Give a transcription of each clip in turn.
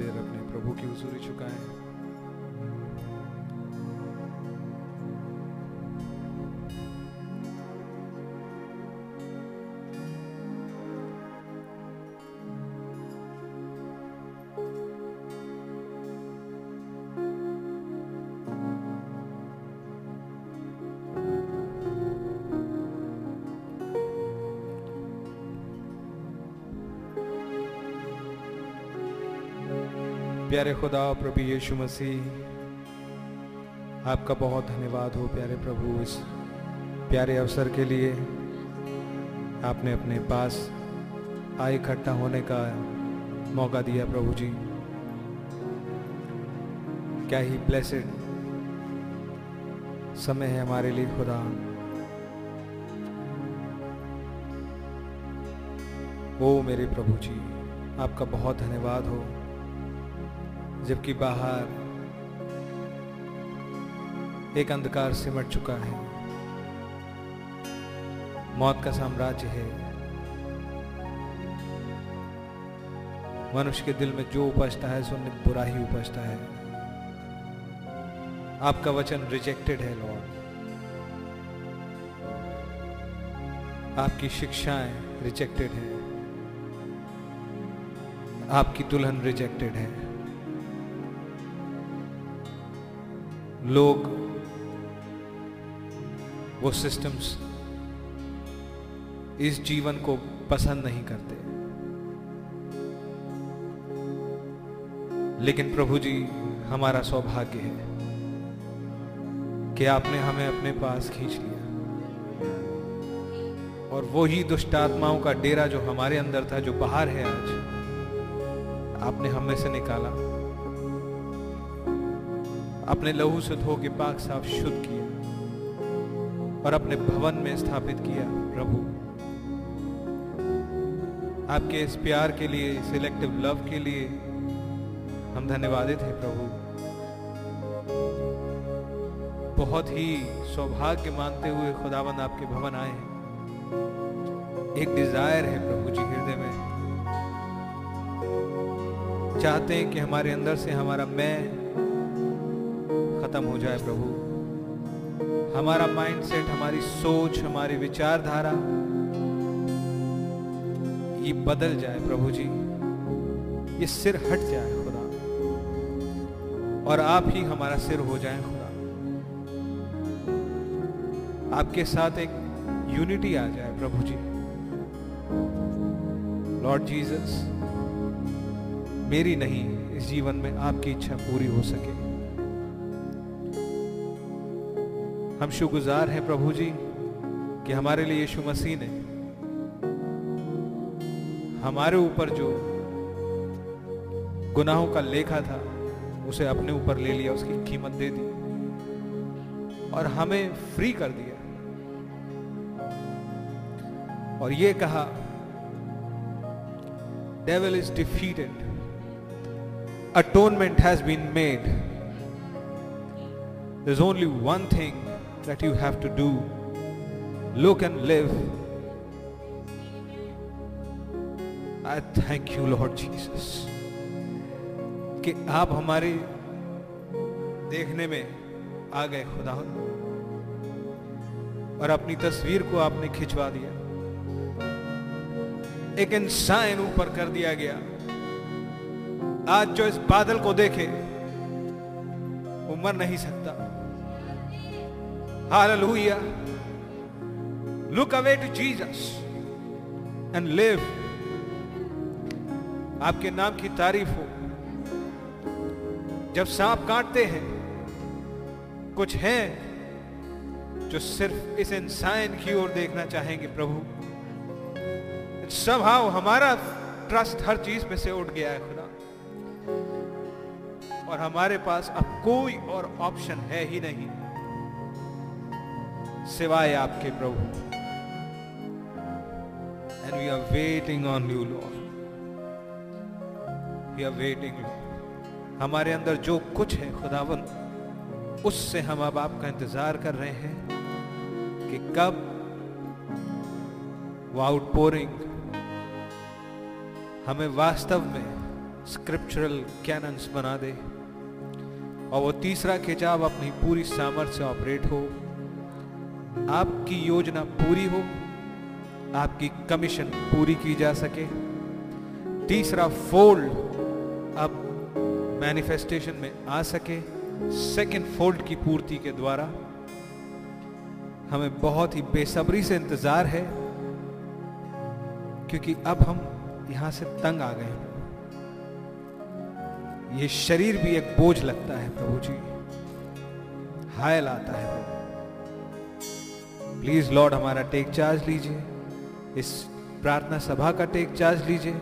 सिर अपने प्रभु की हजूरी चुकाएँ। प्यारे खुदा, प्रभु यीशु मसीह, आपका बहुत धन्यवाद हो प्यारे प्रभु इस प्यारे अवसर के लिए। आपने अपने पास आए इकट्ठा होने का मौका दिया प्रभु जी। क्या ही ब्लेसेड समय है हमारे लिए खुदा। ओ मेरे प्रभु जी, आपका बहुत धन्यवाद हो। जबकि बाहर एक अंधकार सिमट चुका है। मौत का साम्राज्य है। मनुष्य के दिल में जो उपजता है, सो बुरा ही उपजता है। आपका वचन रिजेक्टेड है लॉर्ड आपकी शिक्षाएँ रिजेक्टेड है। आपकी दुल्हन रिजेक्टेड है। लोग, वो सिस्टम्स इस जीवन को पसंद नहीं करते। लेकिन प्रभु जी, हमारा सौभाग्य है कि आपने हमें अपने पास खींच लिया। और वो ही दुष्ट आत्माओं का डेरा जो हमारे अंदर था, जो बाहर है आज, आपने हमें से निकाला। अपने लहू से धो के पाक साफ़ शुद्ध किया और अपने भवन में स्थापित किया, प्रभु। आपके इस प्यार के लिए सिलेक्टिव लव के लिए हम धन्यवादित हैं, प्रभु। बहुत ही सौभाग्य मानते हुए खुदाबंद आपके भवन आए हैं। एक डिज़ायर है, प्रभु जी, हृदय में। चाहते हैं कि हमारे अंदर से हमारा मैं खत्म हो जाए प्रभु। हमारा माइंडसेट हमारी सोच, हमारी विचारधारा ये बदल जाए प्रभु जी। ये सिर हट जाए खुदा। और आप ही हमारा सिर हो जाए खुदा। आपके साथ एक यूनिटी आ जाए प्रभु जी। लॉर्ड जीसस मेरी नहीं, इस जीवन में आपकी इच्छा पूरी हो सके। हम शुगुजार हैं प्रभु जी, कि हमारे लिए यीशु मसीह ने हमारे ऊपर जो गुनाहों का लेखा था, उसे अपने ऊपर ले लिया, उसकी कीमत दे दी और हमें फ्री कर दिया। और ये कहा, devil is defeated. Atonement has been made. There's only one thing that you have to do. Look and live. I thank you, Lord Jesus, कि आप हमारे देखने में आ गए, खुदा। और अपनी तस्वीर को आपने खिंचवा दिया। एक इंसान ऊपर कर दिया गया। आज जो इस बादल को देखे, वो मर नहीं सकता। Hallelujah look away to Jesus and live आपके नाम की तारीफ़ हो। जब सांप काटते हैं, कुछ हैं जो सिर्फ़ इस इंसान की ओर देखना चाहेंगे प्रभु। स्वभाव हमारा ट्रस्ट हर चीज़ में से उठ गया है, खुदा। और हमारे पास अब कोई और ऑप्शन है ही नहीं। सिवाय आपके प्रभु। And we are waiting on you Lord we are waiting हमारे अंदर जो कुछ है खुदावन उससे हम अब आपका इंतज़ार कर रहे हैं कि कब वो आउटपोरिंग हमें वास्तव में स्क्रिप्चरल कैनन्स बना दे और वो तीसरा खिंचाव अपनी पूरी सामर्थ्य से ऑपरेट हो। आपकी योजना पूरी हो, आपकी कमीशन पूरी की जा सके। तीसरा फोल्ड अब मैनिफेस्टेशन में आ सके। सेकंड फोल्ड की पूर्ति के द्वारा हमें बहुत ही बेसब्री से इंतज़ार है, क्योंकि अब हम यहाँ से तंग आ गए ये शरीर भी एक बोझ लगता है प्रभु जी। हायल आता है। प्रभु प्लीज़ लॉर्ड हमारा टेक चार्ज लीजिए। इस प्रार्थना सभा का टेक चार्ज लीजिए।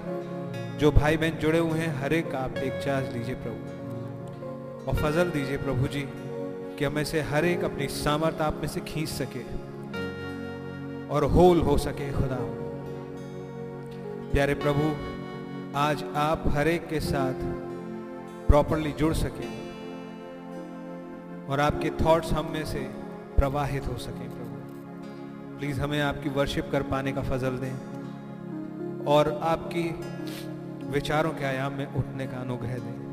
जो भाई बहन जुड़े हुए हैं, हर एक का आप टेक चार्ज लीजिए, प्रभु। और फजल दीजिए, प्रभु जी, कि हमें से हर एक अपनी सामर्थ आप में से खींच सके और होल हो सके, खुदा। प्यारे प्रभु, आज आप हर एक के साथ प्रॉपरली जुड़ सके और आपके थॉट्स हम में से प्रवाहित हो सके। प्लीज़ हमें आपकी वर्शिप कर पाने का फजल दें। और आपकी विचारों के आयाम में उठने का अनुग्रह दें।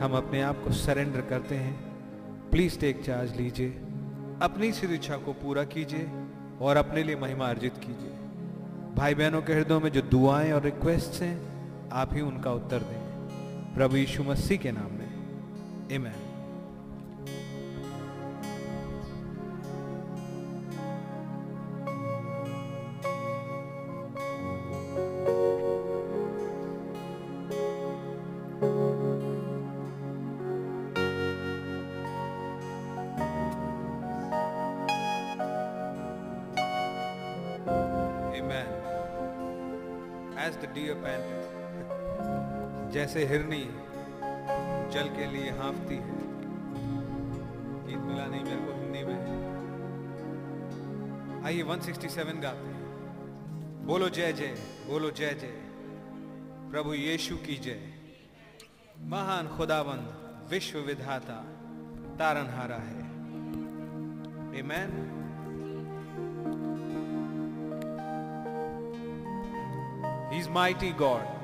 हम अपने आप को सरेंडर करते हैं। प्लीज़ टेक चार्ज लीजिए। अपनी सी इच्छा को पूरा कीजिए और अपने लिए महिमा अर्जित कीजिए। भाई बहनों के हृदयों में जो दुआएँ और रिक्वेस्ट हैं, आप ही उनका उत्तर दें। प्रभु यीशु मसीह के नाम में। इमैन जैसे हिरनी जल के लिए हाँफती है। गीत मिला नहीं मेरे को हिंदी में। आइए 167 गाते हैं। बोलो जय जय, बोलो जय जय। प्रभु यीशु की जय। महान खुदावंद विश्व विधाता तारनहारा है। Amen. He's mighty God.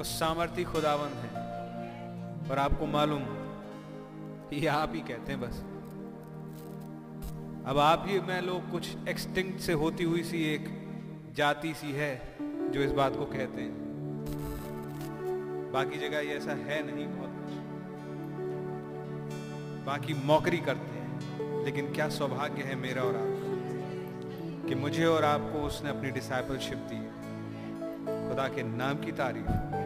वो सामर्थी खुदावन है। और आपको मालूम ये आप ही कहते हैं बस। अब आप ही मैं लोग कुछ एक्सटिंक्ट से होती हुई सी एक जाति सी है जो इस बात को कहते हैं। बाकी जगह ये ऐसा है नहीं बहुत कुछ। बाकी मौकरी करते हैं, लेकिन क्या सौभाग्य है मेरा और आपका कि मुझे और आपको उसने अपनी डिसाइपलशिप दी खुदा के नाम की तारीफ़।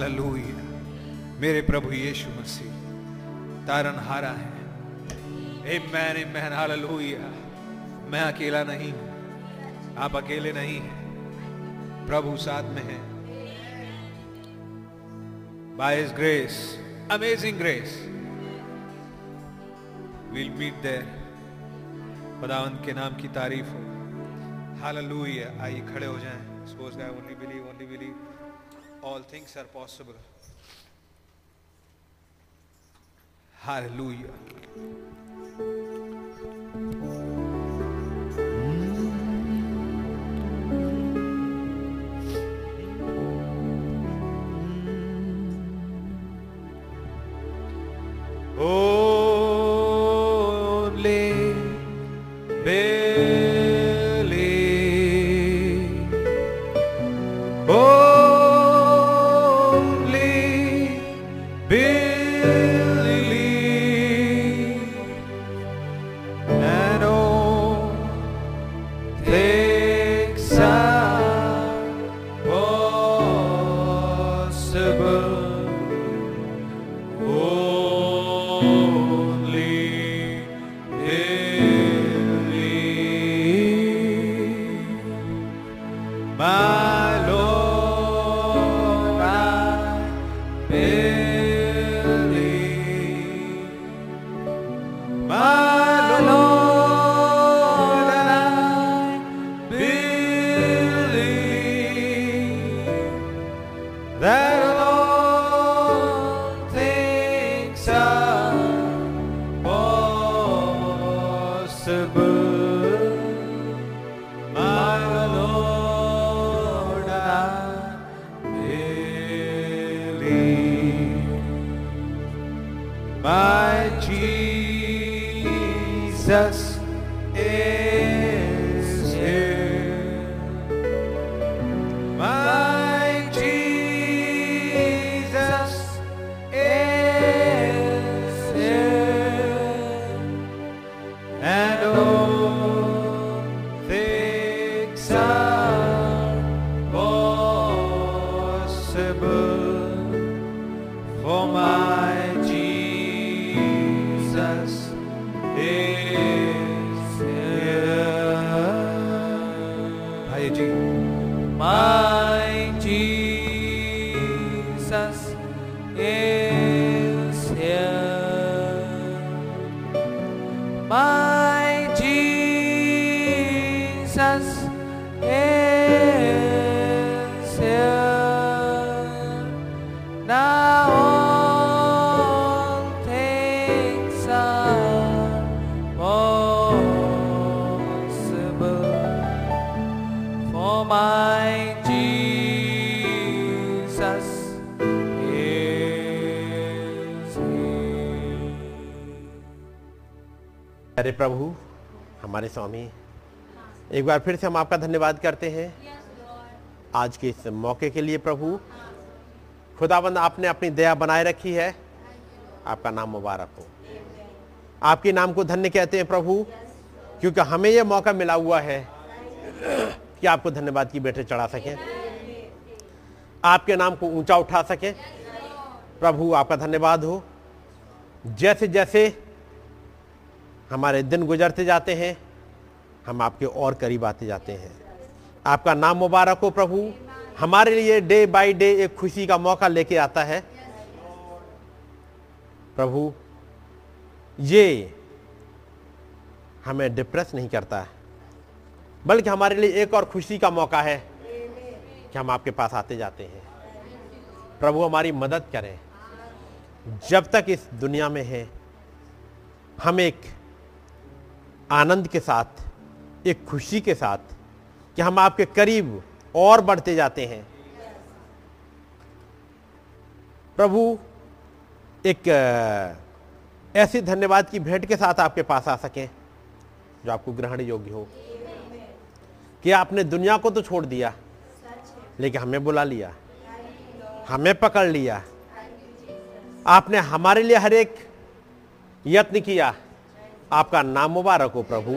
हालेलुया। मेरे प्रभु यीशु मसीह तारनहारा है। Amen, amen, hallelujah. मैं अकेला नहीं हूँ आप अकेले नहीं हैं। प्रभु साथ में है। By his grace amazing grace will meet there खुदावंत के नाम की तारीफ़ हो। हालेलुया आइए खड़े हो जाएँ। Suppose guy only believe only believe all things are possible hallelujah प्रभु, हमारे स्वामी। एक बार फिर से हम आपका धन्यवाद करते हैं। आज के इस मौके के लिए प्रभु खुदाबंद आपने अपनी दया बनाए रखी है। आपका नाम मुबारक हो। आपके नाम को धन्य कहते हैं प्रभु, क्योंकि हमें यह मौका मिला हुआ है कि आपको धन्यवाद की बेटे चढ़ा सकें। आपके नाम को ऊँचा उठा सकें। प्रभु, आपका धन्यवाद हो। जैसे जैसे हमारे दिन गुजरते जाते हैं, हम आपके और करीब आते जाते हैं। आपका नाम मुबारक हो प्रभु। हमारे लिए डे बाय डे एक खुशी का मौका लेके आता है। प्रभु, ये हमें डिप्रेस नहीं करता है बल्कि हमारे लिए एक और खुशी का मौका है कि हम आपके पास आते जाते हैं। प्रभु, हमारी मदद करें। जब तक इस दुनिया में है, हम एक आनंद के साथ, एक खुशी के साथ कि हम आपके करीब और बढ़ते जाते हैं। प्रभु, एक ऐसी धन्यवाद की भेंट के साथ आपके पास आ सकें, जो आपको ग्रहण योग्य हो। कि आपने दुनिया को तो छोड़ दिया, लेकिन हमें बुला लिया, हमें पकड़ लिया। आपने हमारे लिए हर एक यत्न किया। आपका नाम मुबारक हो प्रभु।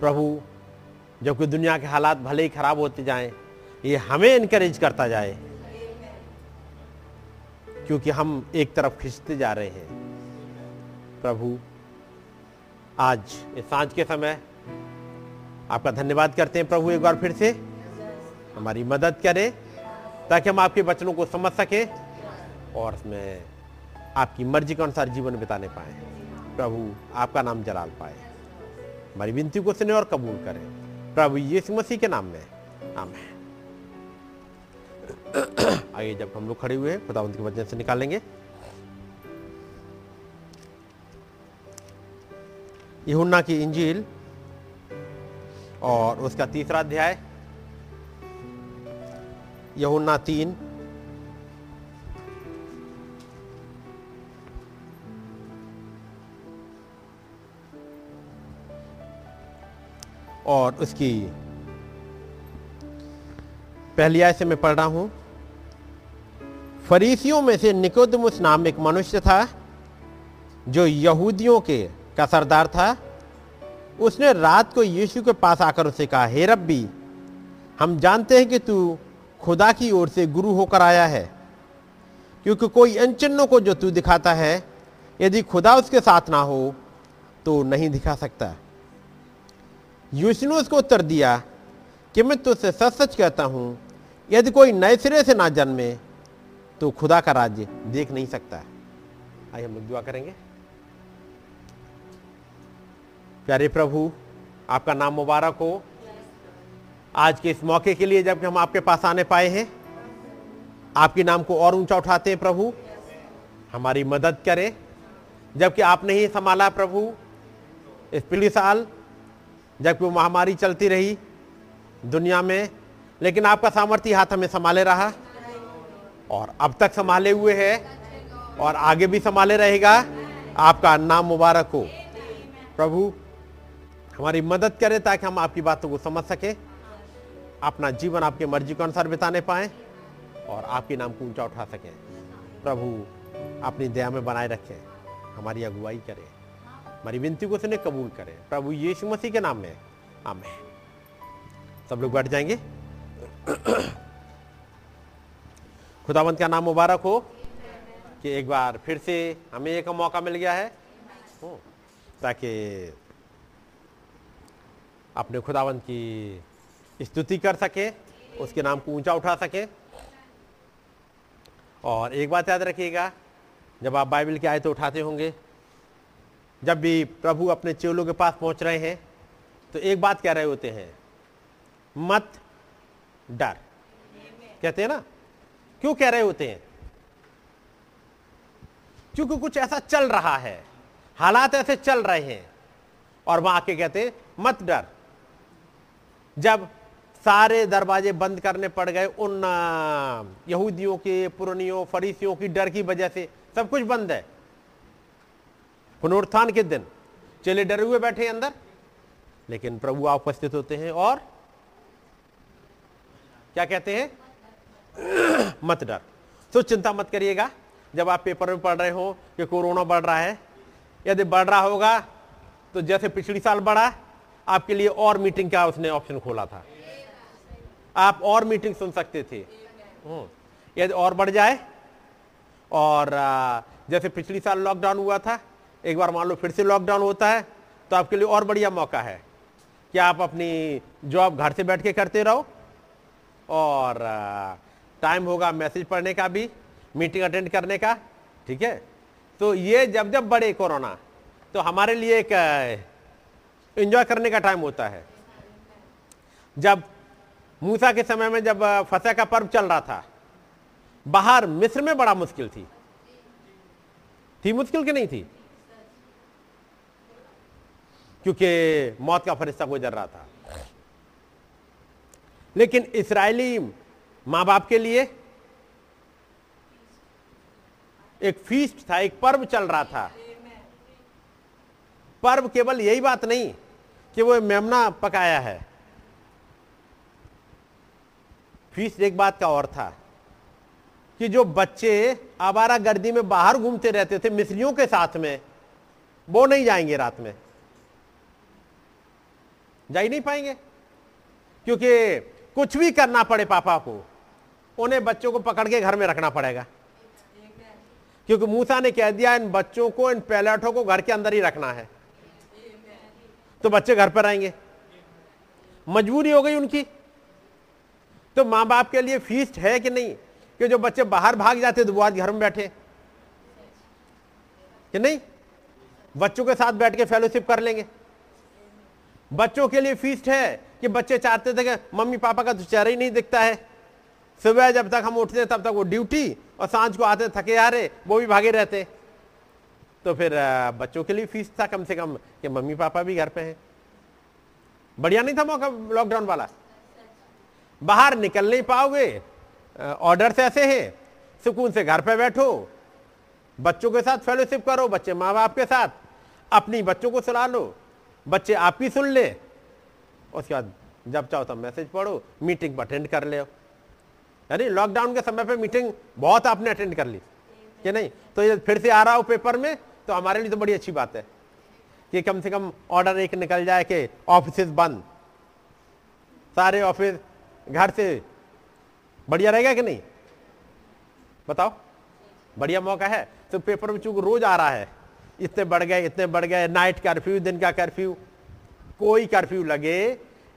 प्रभु जबकि दुनिया के हालात भले ही खराब होते जाएँ, ये हमें इनकरेज करता जाए। क्योंकि हम एक तरफ़ खिंचते जा रहे हैं। प्रभु, आज इस साँझ के समय आपका धन्यवाद करते हैं प्रभु एक बार फिर से। हमारी मदद करें, ताकि हम आपके वचनों को समझ सकें और उसमें आपकी मर्ज़ी के अनुसार जीवन बिताने पाए। प्रभु आपका नाम जलाल पाए। हमारी विनती को सुने और कबूल करें। प्रभु यीशु मसीह के नाम में। आमेन। आइए जब हम लोग खड़े हुए हैं, खुदावंत के वचन से निकालेंगे। यूहन्ना की इंजील और उसका तीसरा अध्याय। यहुन्ना तीन। और उसकी पहली आय से मैं पढ़ रहा हूँ। फरीसियों में से निकोदमुस नाम एक मनुष्य था, जो यहूदियों के का सरदार था। उसने रात को यीशु के पास आकर उसे कहा, हे रब्बी, हम जानते हैं कि तू खुदा की ओर से गुरु होकर आया है, क्योंकि कोई इन चिन्हों को जो तू दिखाता है, यदि खुदा उसके साथ ना हो तो नहीं दिखा सकता। यीशु ने उसको उत्तर दिया कि मैं तुझसे सच सच कहता हूँ, यदि कोई नए सिरे से ना जन्मे तो खुदा का राज्य देख नहीं सकता। आइए हम लोग दुआ करेंगे। प्यारे प्रभु, आपका नाम मुबारक हो। आज के इस मौके के लिए जबकि हम आपके पास आने पाए हैं, आपके नाम को और ऊँचा उठाते हैं प्रभु। हमारी मदद करें। जबकि आपने ही संभाला प्रभु, इस पिछले साल जबकि वो महामारी चलती रही दुनिया में, लेकिन आपका सामर्थ्य हाथ हमें संभाले रहा। और अब तक संभाले हुए है और आगे भी संभाले रहेगा। आपका नाम मुबारक हो। प्रभु, हमारी मदद करें ताकि हम आपकी बातों को समझ सके। अपना जीवन आपकी मर्ज़ी के अनुसार बिताने पाए और आपके नाम को ऊँचा उठा सकें। प्रभु, अपनी दया में बनाए रखें। हमारी अगुवाई करें। हमारी विनती को सुने कबूल करे। प्रभु यीशु मसीह के नाम में। आमेन। सब लोग बैठ जाएँगे। खुदावंत का नाम मुबारक हो कि एक बार फिर से हमें एक मौका मिल गया है, ताकि अपने खुदावंत की स्तुति कर सके, उसके नाम को ऊँचा उठा सके। और एक बात याद रखिएगा, जब आप बाइबल की आयत उठाते होंगे जब भी प्रभु अपने चेलों के पास पहुँच रहे हैं तो एक बात कह रहे होते हैं, मत डर। कहते हैं ना? क्यों कह रहे होते हैं? क्योंकि कुछ ऐसा चल रहा है, हालात ऐसे चल रहे हैं, और वहाँ आके कहते हैं, मत डर। जब सारे दरवाजे बंद करने पड़ गए, उन यहूदियों के, पुरानियों, फरीसियों की डर की वजह से सब कुछ बंद है। पुनरुत्थान के दिन। चले डरे हुए बैठे अंदर। लेकिन प्रभु आप उपस्थित होते हैं और क्या कहते हैं? मत डर। तो चिंता मत करिएगा। जब आप पेपर में पढ़ रहे हो कि कोरोना बढ़ रहा है, यदि बढ़ रहा होगा तो जैसे पिछली साल बढ़ा, आपके लिए और मीटिंग का उसने ऑप्शन खोला था। आप और मीटिंग सुन सकते थे। हम्म। यदि और बढ़ जाए, और जैसे पिछली साल लॉकडाउन हुआ था एक बार मान लो फिर से लॉकडाउन होता है तो आपके लिए और बढ़िया मौका है कि आप अपनी जॉब घर से बैठ के करते रहो और टाइम होगा मैसेज पढ़ने का भी मीटिंग अटेंड करने का, ठीक है? तो ये जब जब बढ़े कोरोना तो हमारे लिए एक एंजॉय करने का टाइम होता है। जब मूसा के समय में जब फसा का पर्व चल रहा था, बाहर मिस्र में बड़ा मुश्किल थी। थी मुश्किल की नहीं थी? क्योंकि मौत का फरिश्ता गुजर रहा था। लेकिन इसराइली माँ बाप के लिए एक फीस्ट था, एक पर्व चल रहा था। पर्व केवल यही बात नहीं कि वो मेमना पकाया है। फ़ीस एक बात का और था कि जो बच्चे आवारा गर्दी में बाहर घूमते रहते थे, मिस्रियों के साथ में, वो नहीं जाएँगे रात में। जा ही नहीं पाएँगे। क्योंकि कुछ भी करना पड़े पापा को, उन्हें बच्चों को पकड़ के घर में रखना पड़ेगा। क्योंकि मूसा ने कह दिया, इन बच्चों को, इन पैलेटों को घर के अंदर ही रखना है। तो बच्चे घर पर आएँगे मजबूरी हो गई उनकी। तो माँ बाप के लिए फीस्ट है कि नहीं? कि जो बच्चे बाहर भाग जाते तो वो आज घर में बैठे। कि नहीं? बच्चों के साथ बैठ के फेलोशिप कर लेंगे। बच्चों के लिए फीस्ट है कि बच्चे चाहते थे कि मम्मी पापा का तो चेहरा ही नहीं दिखता है। सुबह जब तक हम उठते तब तक वो ड्यूटी और साँझ को आते थके रहे वो भी भागे रहते। तो फिर बच्चों के लिए फ़ीस था कम से कम कि मम्मी पापा भी घर पे हैं। बढ़िया नहीं था मौका लॉकडाउन वाला? बाहर निकल नहीं पाओगे। ऑर्डर से ऐसे हैं, सुकून से घर पे बैठो। बच्चों के साथ फेलोशिप करो, बच्चे माँ बाप के साथ। अपनी बच्चों को सुना लो। बच्चे आप ही सुन ले। उसके बाद जब चाहो तब मैसेज पढ़ो, मीटिंग अटेंड कर ले। अरे लॉकडाउन के समय पे मीटिंग बहुत आपने अटेंड कर ली, कि नहीं? तो ये फिर से आ रहा हो पेपर में तो हमारे लिए तो बड़ी अच्छी बात है, कि कम से कम ऑर्डर एक निकल जाए कि ऑफ़िस बंद। सारे ऑफ़िस घर से, बढ़िया रहेगा कि नहीं? बताओ, बढ़िया मौका है। तो पेपर में चूँकि रोज आ रहा है। इतने बढ़ गए, इतने बढ़ गए नाइट कर्फ्यू दिन का कर्फ्यू कोई कर्फ्यू लगे,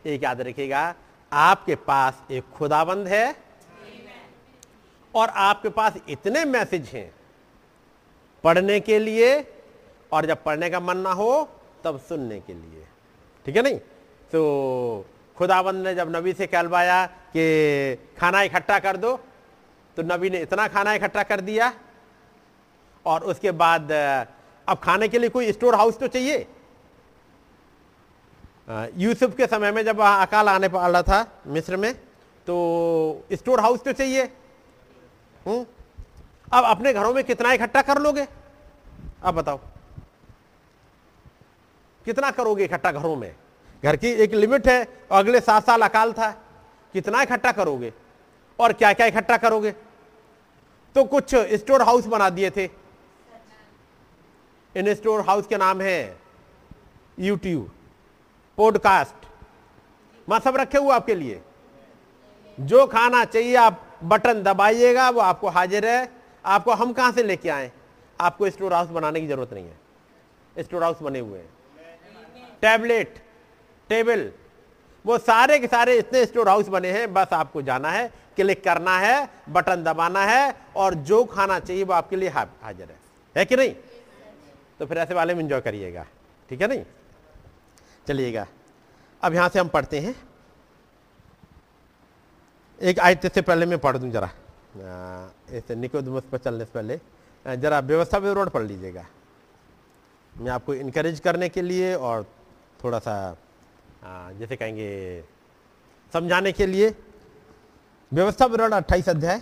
एक याद रखिएगा, आपके पास एक खुदाबंद है। और आपके पास इतने मैसेज हैं, पढ़ने के लिए, और जब पढ़ने का मन ना हो, तब सुनने के लिए। ठीक है नहीं? तो खुदाबंद ने जब नबी से कहलवाया कि खाना इकट्ठा कर दो तो नबी ने इतना खाना इकट्ठा कर दिया, और उसके बाद अब खाने के लिए कोई स्टोर हाउस तो चाहिए? यूसुफ के समय में जब अकाल आने वाला था, मिस्र में तो स्टोर हाउस तो चाहिए। हम्म? अब अपने घरों में कितना इकट्ठा कर लोगे? अब बताओ। कितना करोगे इकट्ठा घरों में? घर की एक लिमिट है और अगले सात साल अकाल था। कितना इकट्ठा करोगे? और क्या क्या इकट्ठा करोगे? तो कुछ स्टोर हाउस बना दिए थे। इन स्टोर हाउस के नाम है। यूट्यूब पॉडकास्ट वहाँ सब रखे हुए आपके लिए। जो खाना चाहिए आप बटन दबाइएगा, वो आपको हाजिर है। आपको हम कहाँ से लेके आए? आपको स्टोर हाउस बनाने की ज़रूरत नहीं है। स्टोर हाउस बने हुए हैं। टैबलेट टेबल वो सारे के सारे इतने स्टोर हाउस बने हैं। बस आपको जाना है क्लिक करना है, बटन दबाना है और जो खाना चाहिए वो आपके लिए हाजिर है। है कि नहीं? तो फिर ऐसे वाले में इंजॉय करिएगा। ठीक है नहीं? चलिएगा। अब यहाँ से हम पढ़ते हैं। एक आयत से पहले मैं पढ़ दूँ जरा। ऐसे निकोदमस पर चलने से पहले। जरा व्यवस्था विवरण पढ़ लीजिएगा। मैं आपको इनकरेज करने के लिए और थोड़ा सा जैसे कहेंगे, समझाने के लिए। व्यवस्था विवरण अट्ठाईस अध्याय।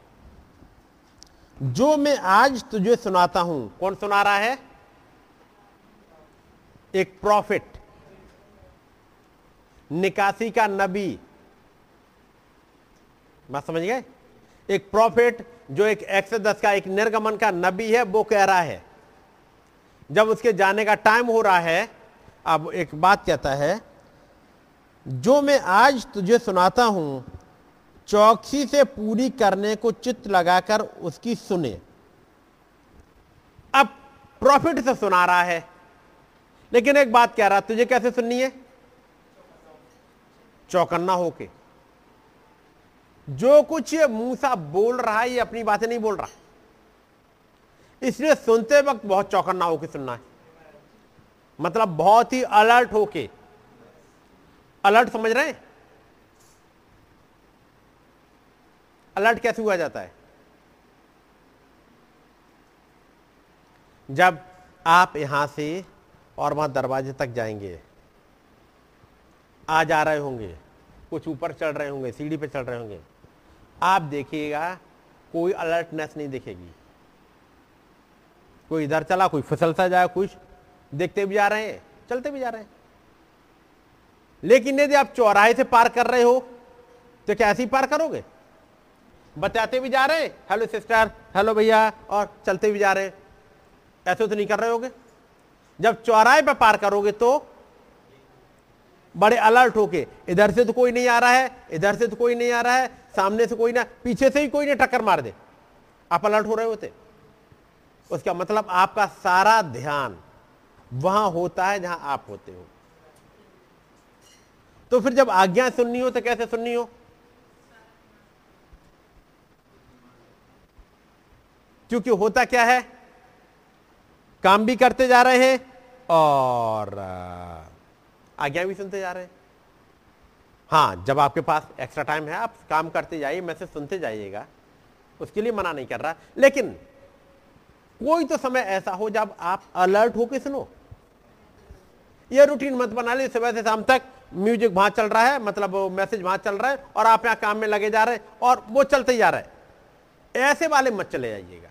जो मैं आज तुझे सुनाता हूँ, कौन सुना रहा है? एक प्रॉफिट निकासी का नबी। बात समझ गए? एक प्रॉफिट जो एक एक दस का, एक निर्गमन का नबी है, वो कह रहा है, जब उसके जाने का टाइम हो रहा है, अब एक बात कहता है, जो मैं आज तुझे सुनाता हूँ चौकसी से पूरी करने को चित्त लगाकर उसकी सुने। अब प्रॉफिट से सुना रहा है। लेकिन एक बात कह रहा, तुझे कैसे सुननी है? चौकन्ना होके। जो कुछ ये मूसा बोल रहा है, ये अपनी बातें नहीं बोल रहा। इसलिए सुनते वक्त बहुत चौकन्ना होके सुनना है। मतलब बहुत ही अलर्ट होके। अलर्ट समझ रहे हैं? अलर्ट कैसे हुआ जाता है? जब आप यहाँ से और वहाँ दरवाजे तक जाएँगे, आ जा रहे होंगे, कुछ ऊपर चढ़ रहे होंगे, सीढ़ी पे चढ़ रहे होंगे, आप देखिएगा, कोई अलर्टनेस नहीं दिखेगी। कोई इधर चला, कोई फिसलता जाए कुछ देखते भी जा रहे हैं, चलते भी जा रहे हैं। लेकिन यदि आप चौराहे से पार कर रहे हो तो क्या ऐसे ही पार करोगे? बताते भी जा रहे हैं। हेलो सिस्टर हेलो भैया. और चलते भी जा रहे हैं। ऐसे तो नहीं कर रहे होगे? जब चौराहे पर पार करोगे तो बड़े अलर्ट होके, इधर से तो कोई नहीं आ रहा है, इधर से तो कोई नहीं आ रहा है, सामने से कोई ना, पीछे से ही कोई नहीं टक्कर मार दे। आप अलर्ट हो रहे होते। उसका मतलब आपका सारा ध्यान वहाँ होता है जहाँ आप होते हो। तो फिर जब आज्ञा सुननी हो तो कैसे सुननी हो? क्योंकि होता क्या है? काम भी करते जा रहे हैं और आज्ञा भी सुनते जा रहे हैं। हाँ जब आपके पास एक्स्ट्रा टाइम है, आप काम करते जाइए मैसेज सुनते जाइएगा। उसके लिए मना नहीं कर रहा। लेकिन, कोई तो समय ऐसा हो जब आप अलर्ट होके सुनो। यह रूटीन मत बना ली सुबह से शाम तक म्यूज़िक वहाँ चल रहा है मतलब मैसेज वहाँ चल रहा है और आप यहाँ काम में लगे जा रहे हैं और वो चलते जा रहे हैं। ऐसे वाले मत चले जाइएगा।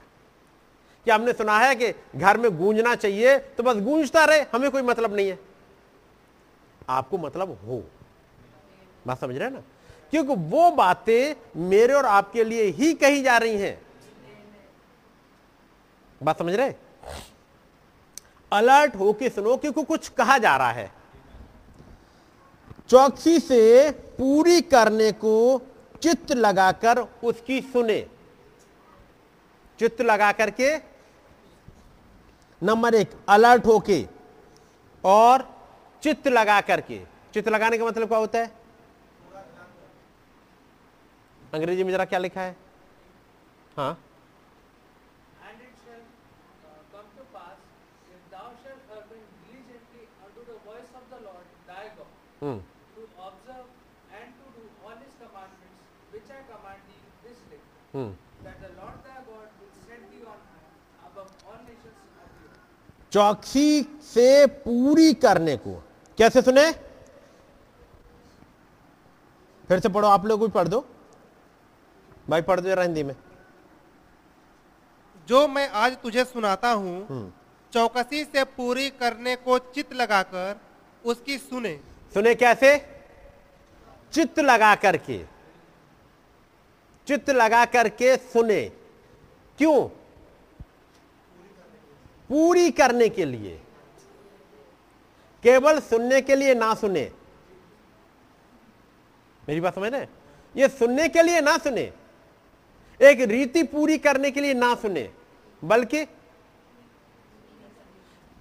कि हमने सुना है कि घर में गूंजना चाहिए तो बस गूंजता रहे? हमें कोई मतलब नहीं है। आपको मतलब हो। बात समझ रहे हैं ना? क्योंकि वो बातें मेरे और आपके लिए ही कही जा रही हैं। बात समझ रहे अलर्ट हो होके सुनो, क्योंकि कुछ कहा जा रहा है। चौकसी से पूरी करने को चित्त लगाकर उसकी सुने। चित्त लगा करके नंबर एक अलर्ट होके और चित्त लगा करके। चित्त लगाने का मतलब क्या होता है? अंग्रेज़ी में जरा क्या लिखा है? हाँ? हम्म hmm. चौकसी से पूरी करने को। कैसे सुने? फिर से पढ़ो आप लोग भी पढ़ दो। भाई पढ़ दो जरा हिंदी में। जो मैं आज तुझे सुनाता हूँ हम्म। चौकसी से पूरी करने को चित लगाकर उसकी सुने। सुने कैसे? चित्त लगा करके। चित्त लगा करके सुने। क्यों? पूरी करने के लिए। केवल सुनने के लिए ना सुने। मेरी बात समझ रहे ये सुनने के लिए ना सुने। एक रीति पूरी करने के लिए ना सुने, बल्कि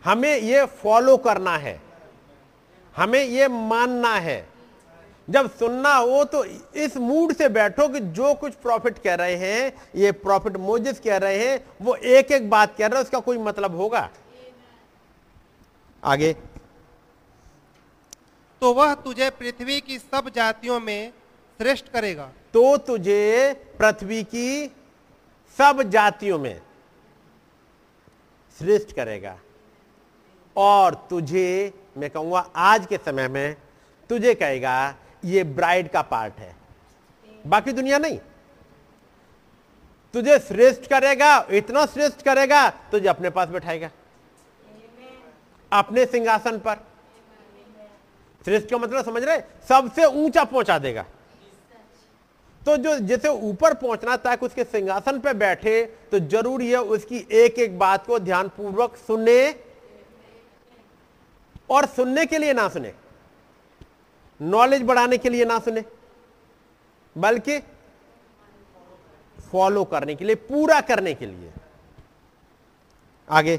हमें यह फॉलो करना है। हमें यह मानना है। जब सुनना हो तो इस मूड से बैठो कि जो कुछ प्रॉफिट कह रहे हैं ये प्रॉफिट मोजिस कह रहे हैं वो एक एक बात कह रहे हैं उसका कोई मतलब होगा? आगे। तो वह तुझे पृथ्वी की सब जातियों में श्रेष्ठ करेगा। तो तुझे पृथ्वी की सब जातियों में श्रेष्ठ करेगा। और तुझे मैं कहूँगा आज के समय में तुझे कहेगा ये ब्राइड का पार्ट है। बाकी दुनिया नहीं। तुझे श्रेष्ठ करेगा, इतना श्रेष्ठ करेगा, तुझे अपने पास बैठाएगा। अपने सिंहासन पर। श्रेष्ठ का मतलब समझ रहे? सबसे ऊँचा पहुँचा देगा। तो जो, जिसे ऊपर पहुँचना ताकि उसके सिंहासन पर बैठे तो ज़रूरी है उसकी एक एक बात को ध्यानपूर्वक सुने और सुनने के लिए ना सुने। नॉलेज बढ़ाने के लिए ना सुने बल्कि फॉलो करने के लिए पूरा करने के लिए। आगे।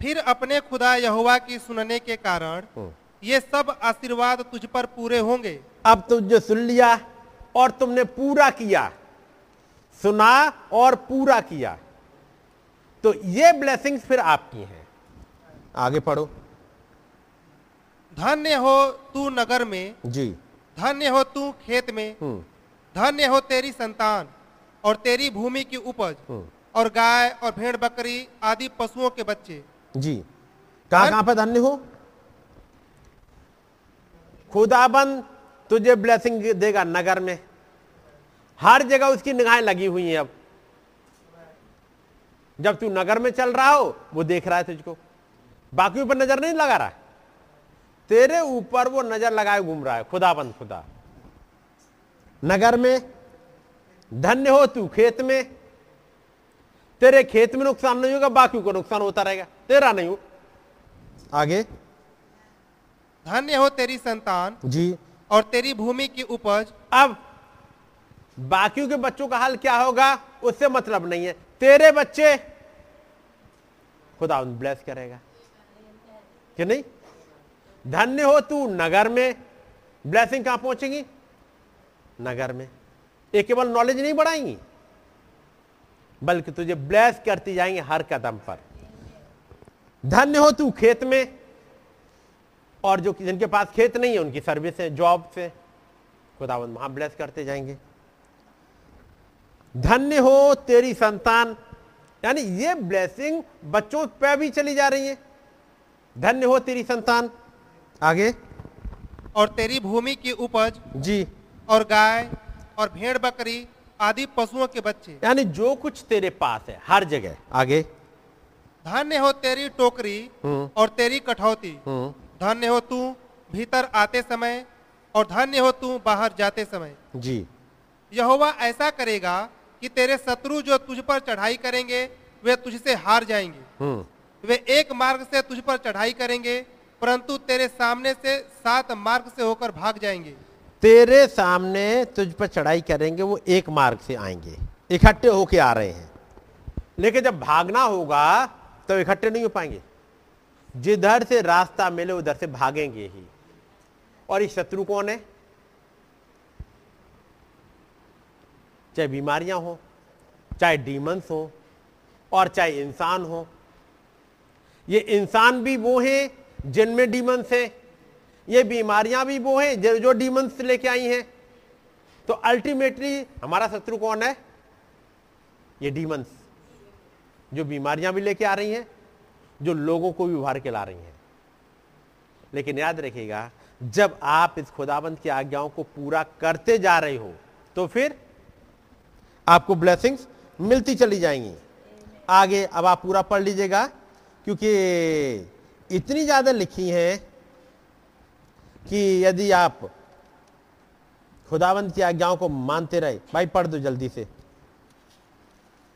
फिर अपने खुदा यहोवा की सुनने के कारण। ये सब आशीर्वाद तुझ पर पूरे होंगे। अब तुम जो सुन लिया और तुमने पूरा किया। सुना और पूरा किया। तो ये ब्लेसिंग्स फिर आपकी हैं। आगे पढ़ो। धन्य हो तू नगर में जी। धन्य हो तू खेत में हम्म। धन्य हो तेरी संतान और तेरी भूमि की उपज हम्म। और गाय और भेड़ बकरी आदि पशुओं के बच्चे। जी। कहाँ कहाँ पे धन्य हो? खुदाबंद तुझे ब्लेसिंग देगा नगर में। हर जगह उसकी निगाहें लगी हुई हैं अब। जब तू नगर में चल रहा हो वो देख रहा है तुझको। बाकी ऊपर नज़र नहीं लगा रहा? है तेरे ऊपर वो नज़र लगाए घूम रहा है खुदाबंद खुदा। नगर में धन्य हो तू खेत में। तेरे खेत में नुकसान नहीं होगा बाकी को नुकसान होता रहेगा। तेरा नहीं हो। आगे। धन्य हो तेरी संतान जी। और तेरी भूमि की उपज। अब बाकियों के बच्चों का हाल क्या होगा उससे मतलब नहीं है। तेरे बच्चे खुदा ब्लेस करेगा। कि नहीं? धन्य हो तू नगर में। ब्लैसिंग कहाँ पहुंचेगी? नगर में। ये केवल नॉलेज नहीं बढ़ाएँगी, बल्कि तुझे ब्लेस करती जाएँगे हर कदम पर। धन्य हो तू खेत में, और जो जिनके पास खेत नहीं है, उनकी सर्विस है जॉब से। खुदावंद वहाँ ब्लेस करते जाएँगे। धन्य हो तेरी संतान, यानी ये ब्लेसिंग बच्चों पे भी चली जा रही है। धन्य हो तेरी संतान आगे। और तेरी भूमि की उपज जी। और गाय और भेड़ बकरी आदि पशुओं के बच्चे। यानी जो कुछ तेरे पास है हर जगह। आगे। धन्य हो तेरी टोकरी हम्म। और तेरी कठौती। हम्म। धन्य हो तू भीतर आते समय और धन्य हो तू बाहर जाते समय। जी। यहोवा ऐसा करेगा कि तेरे शत्रु जो तुझ पर चढ़ाई करेंगे वे तुझसे हार जाएँगे। हम्म। वे एक मार्ग से तुझ पर चढ़ाई करेंगे परंतु तेरे सामने से सात मार्ग से होकर भाग जाएँगे। तेरे सामने तुझ पर चढ़ाई करेंगे, वो एक मार्ग से आएँगे। इकट्ठे होके आ रहे हैं। लेकिन जब भागना होगा तो इकट्ठे नहीं हो पाएँगे। जिधर से रास्ता मिले, उधर से भागेंगे ही। और ये शत्रु कौन है? चाहे बीमारियाँ हो, चाहे डीमंस हो, और चाहे इंसान हो। ये इंसान भी वो हैं जिनमें डीमंस है, ये बीमारियाँ भी वो हैं, जो डीमंस लेके आई हैं। तो अल्टीमेटली हमारा शत्रु कौन है? ये डीमंस जो बीमारियाँ भी लेके आ रही हैं, जो लोगों को भी उभार के ला रही हैं। लेकिन याद रखिएगा, जब आप इस खुदाबंद की आज्ञाओं को पूरा करते जा रहे हो तो फिर आपको ब्लेसिंग्स मिलती चली जाएँगी। आगे अब आप पूरा पढ़ लीजिएगा, क्योंकि इतनी ज़्यादा लिखी हैं कि यदि आप खुदावंत की आज्ञाओं को मानते रहे भाई पढ़ दो जल्दी से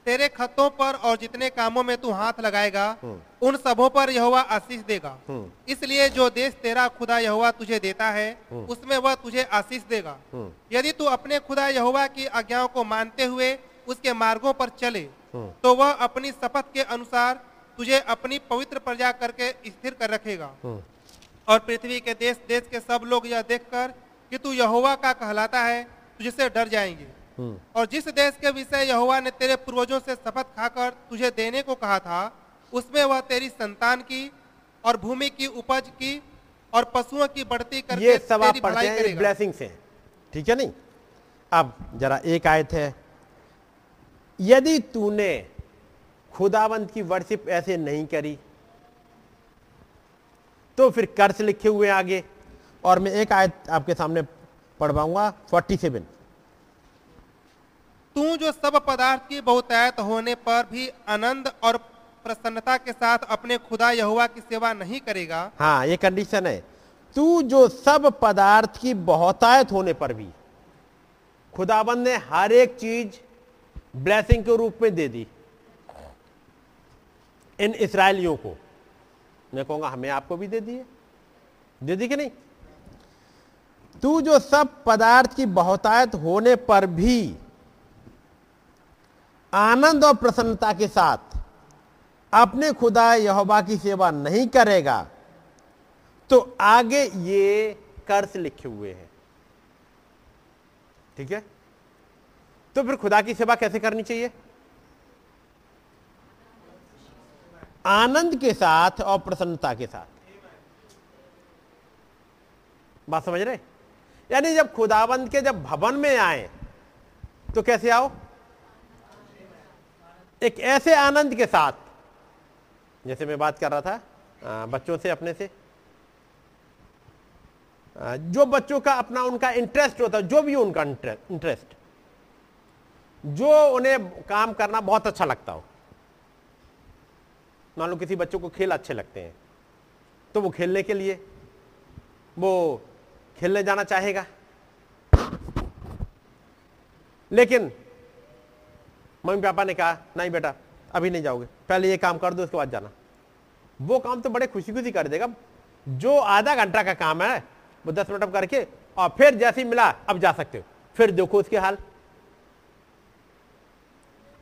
तेरे खतों पर और जितने कामों में तू हाथ लगाएगा उन सबों पर यहोवा आशीष देगा हम्म। इसलिए जो देश तेरा खुदा यहोवा तुझे देता है उसमें वह तुझे आशीष देगा हम्म। यदि तू अपने खुदा यहोवा की आज्ञाओं को मानते हुए उसके मार्गों पर चले हम्म। तो वह अपनी शपथ के अनुसार तुझे अपनी पवित्र प्रजा करके स्थिर कर रखेगा। और पृथ्वी के देश देश के सब लोग यह देखकर कि तू यहोवा का कहलाता है तुझसे डर जाएँगे। और जिस देश के विषय यहोवा ने तेरे पूर्वजों से शपथ खाकर तुझे देने को कहा था उसमें वह तेरी संतान की और भूमि की उपज की और पशुओं की बढ़ती करके ये सब आप पढ़ते हैं ब्लेसिंग से। ठीक है नहीं? अब जरा एक आयत है। यदि तूने खुदावंत की वर्शिप ऐसे नहीं करी। तो फिर कर्ज लिखे हुए आगे। और मैं एक आयत आपके सामने पढ़वाऊँगा 47 तू जो सब पदार्थ की बहुतायत होने पर भी आनंद और प्रसन्नता के साथ अपने खुदा यहोवा की सेवा नहीं करेगा हाँ ये कंडीशन है। तू जो सब पदार्थ की बहुतायत होने पर भी खुदाबंद ने हर एक चीज़ ब्लेसिंग के रूप में दे दी। इन इसराइलियों को। मैं कहूँगा, हमें आपको भी दे दिए। दे दी कि नहीं? तू जो सब पदार्थ की बहुतायत होने पर भी आनंद और प्रसन्नता के साथ अपने खुदा यहोवा की सेवा नहीं करेगा तो आगे ये कर्ज लिखे हुए हैं। ठीक है? तो फिर खुदा की सेवा कैसे करनी चाहिए? आनंद के साथ और प्रसन्नता के साथ। बात समझ रहे? यानी जब खुदाबंद के जब भवन में आए तो कैसे आओ? एक ऐसे आनंद के साथ। जैसे मैं बात कर रहा था आ, बच्चों से अपने से। आ, जो बच्चों का अपना उनका इंटरेस्ट होता है जो भी उनका इंटरेस्ट जो उन्हें काम करना बहुत अच्छा लगता हो। मान लो किसी बच्चों को खेल अच्छे लगते हैं तो वो खेलने के लिए, वो खेलने जाना चाहेगा। लेकिन मम्मी पापा ने कहा, नहीं बेटा, अभी नहीं जाओगे, पहले ये काम कर दो, उसके बाद जाना। वो काम तो बड़े खुशी खुशी कर देगा। जो आधा घंटा का काम है, वो दस मिनट करके, और फिर जैसे ही मिला, अब जा सकते हो। फिर देखो उसके हाल।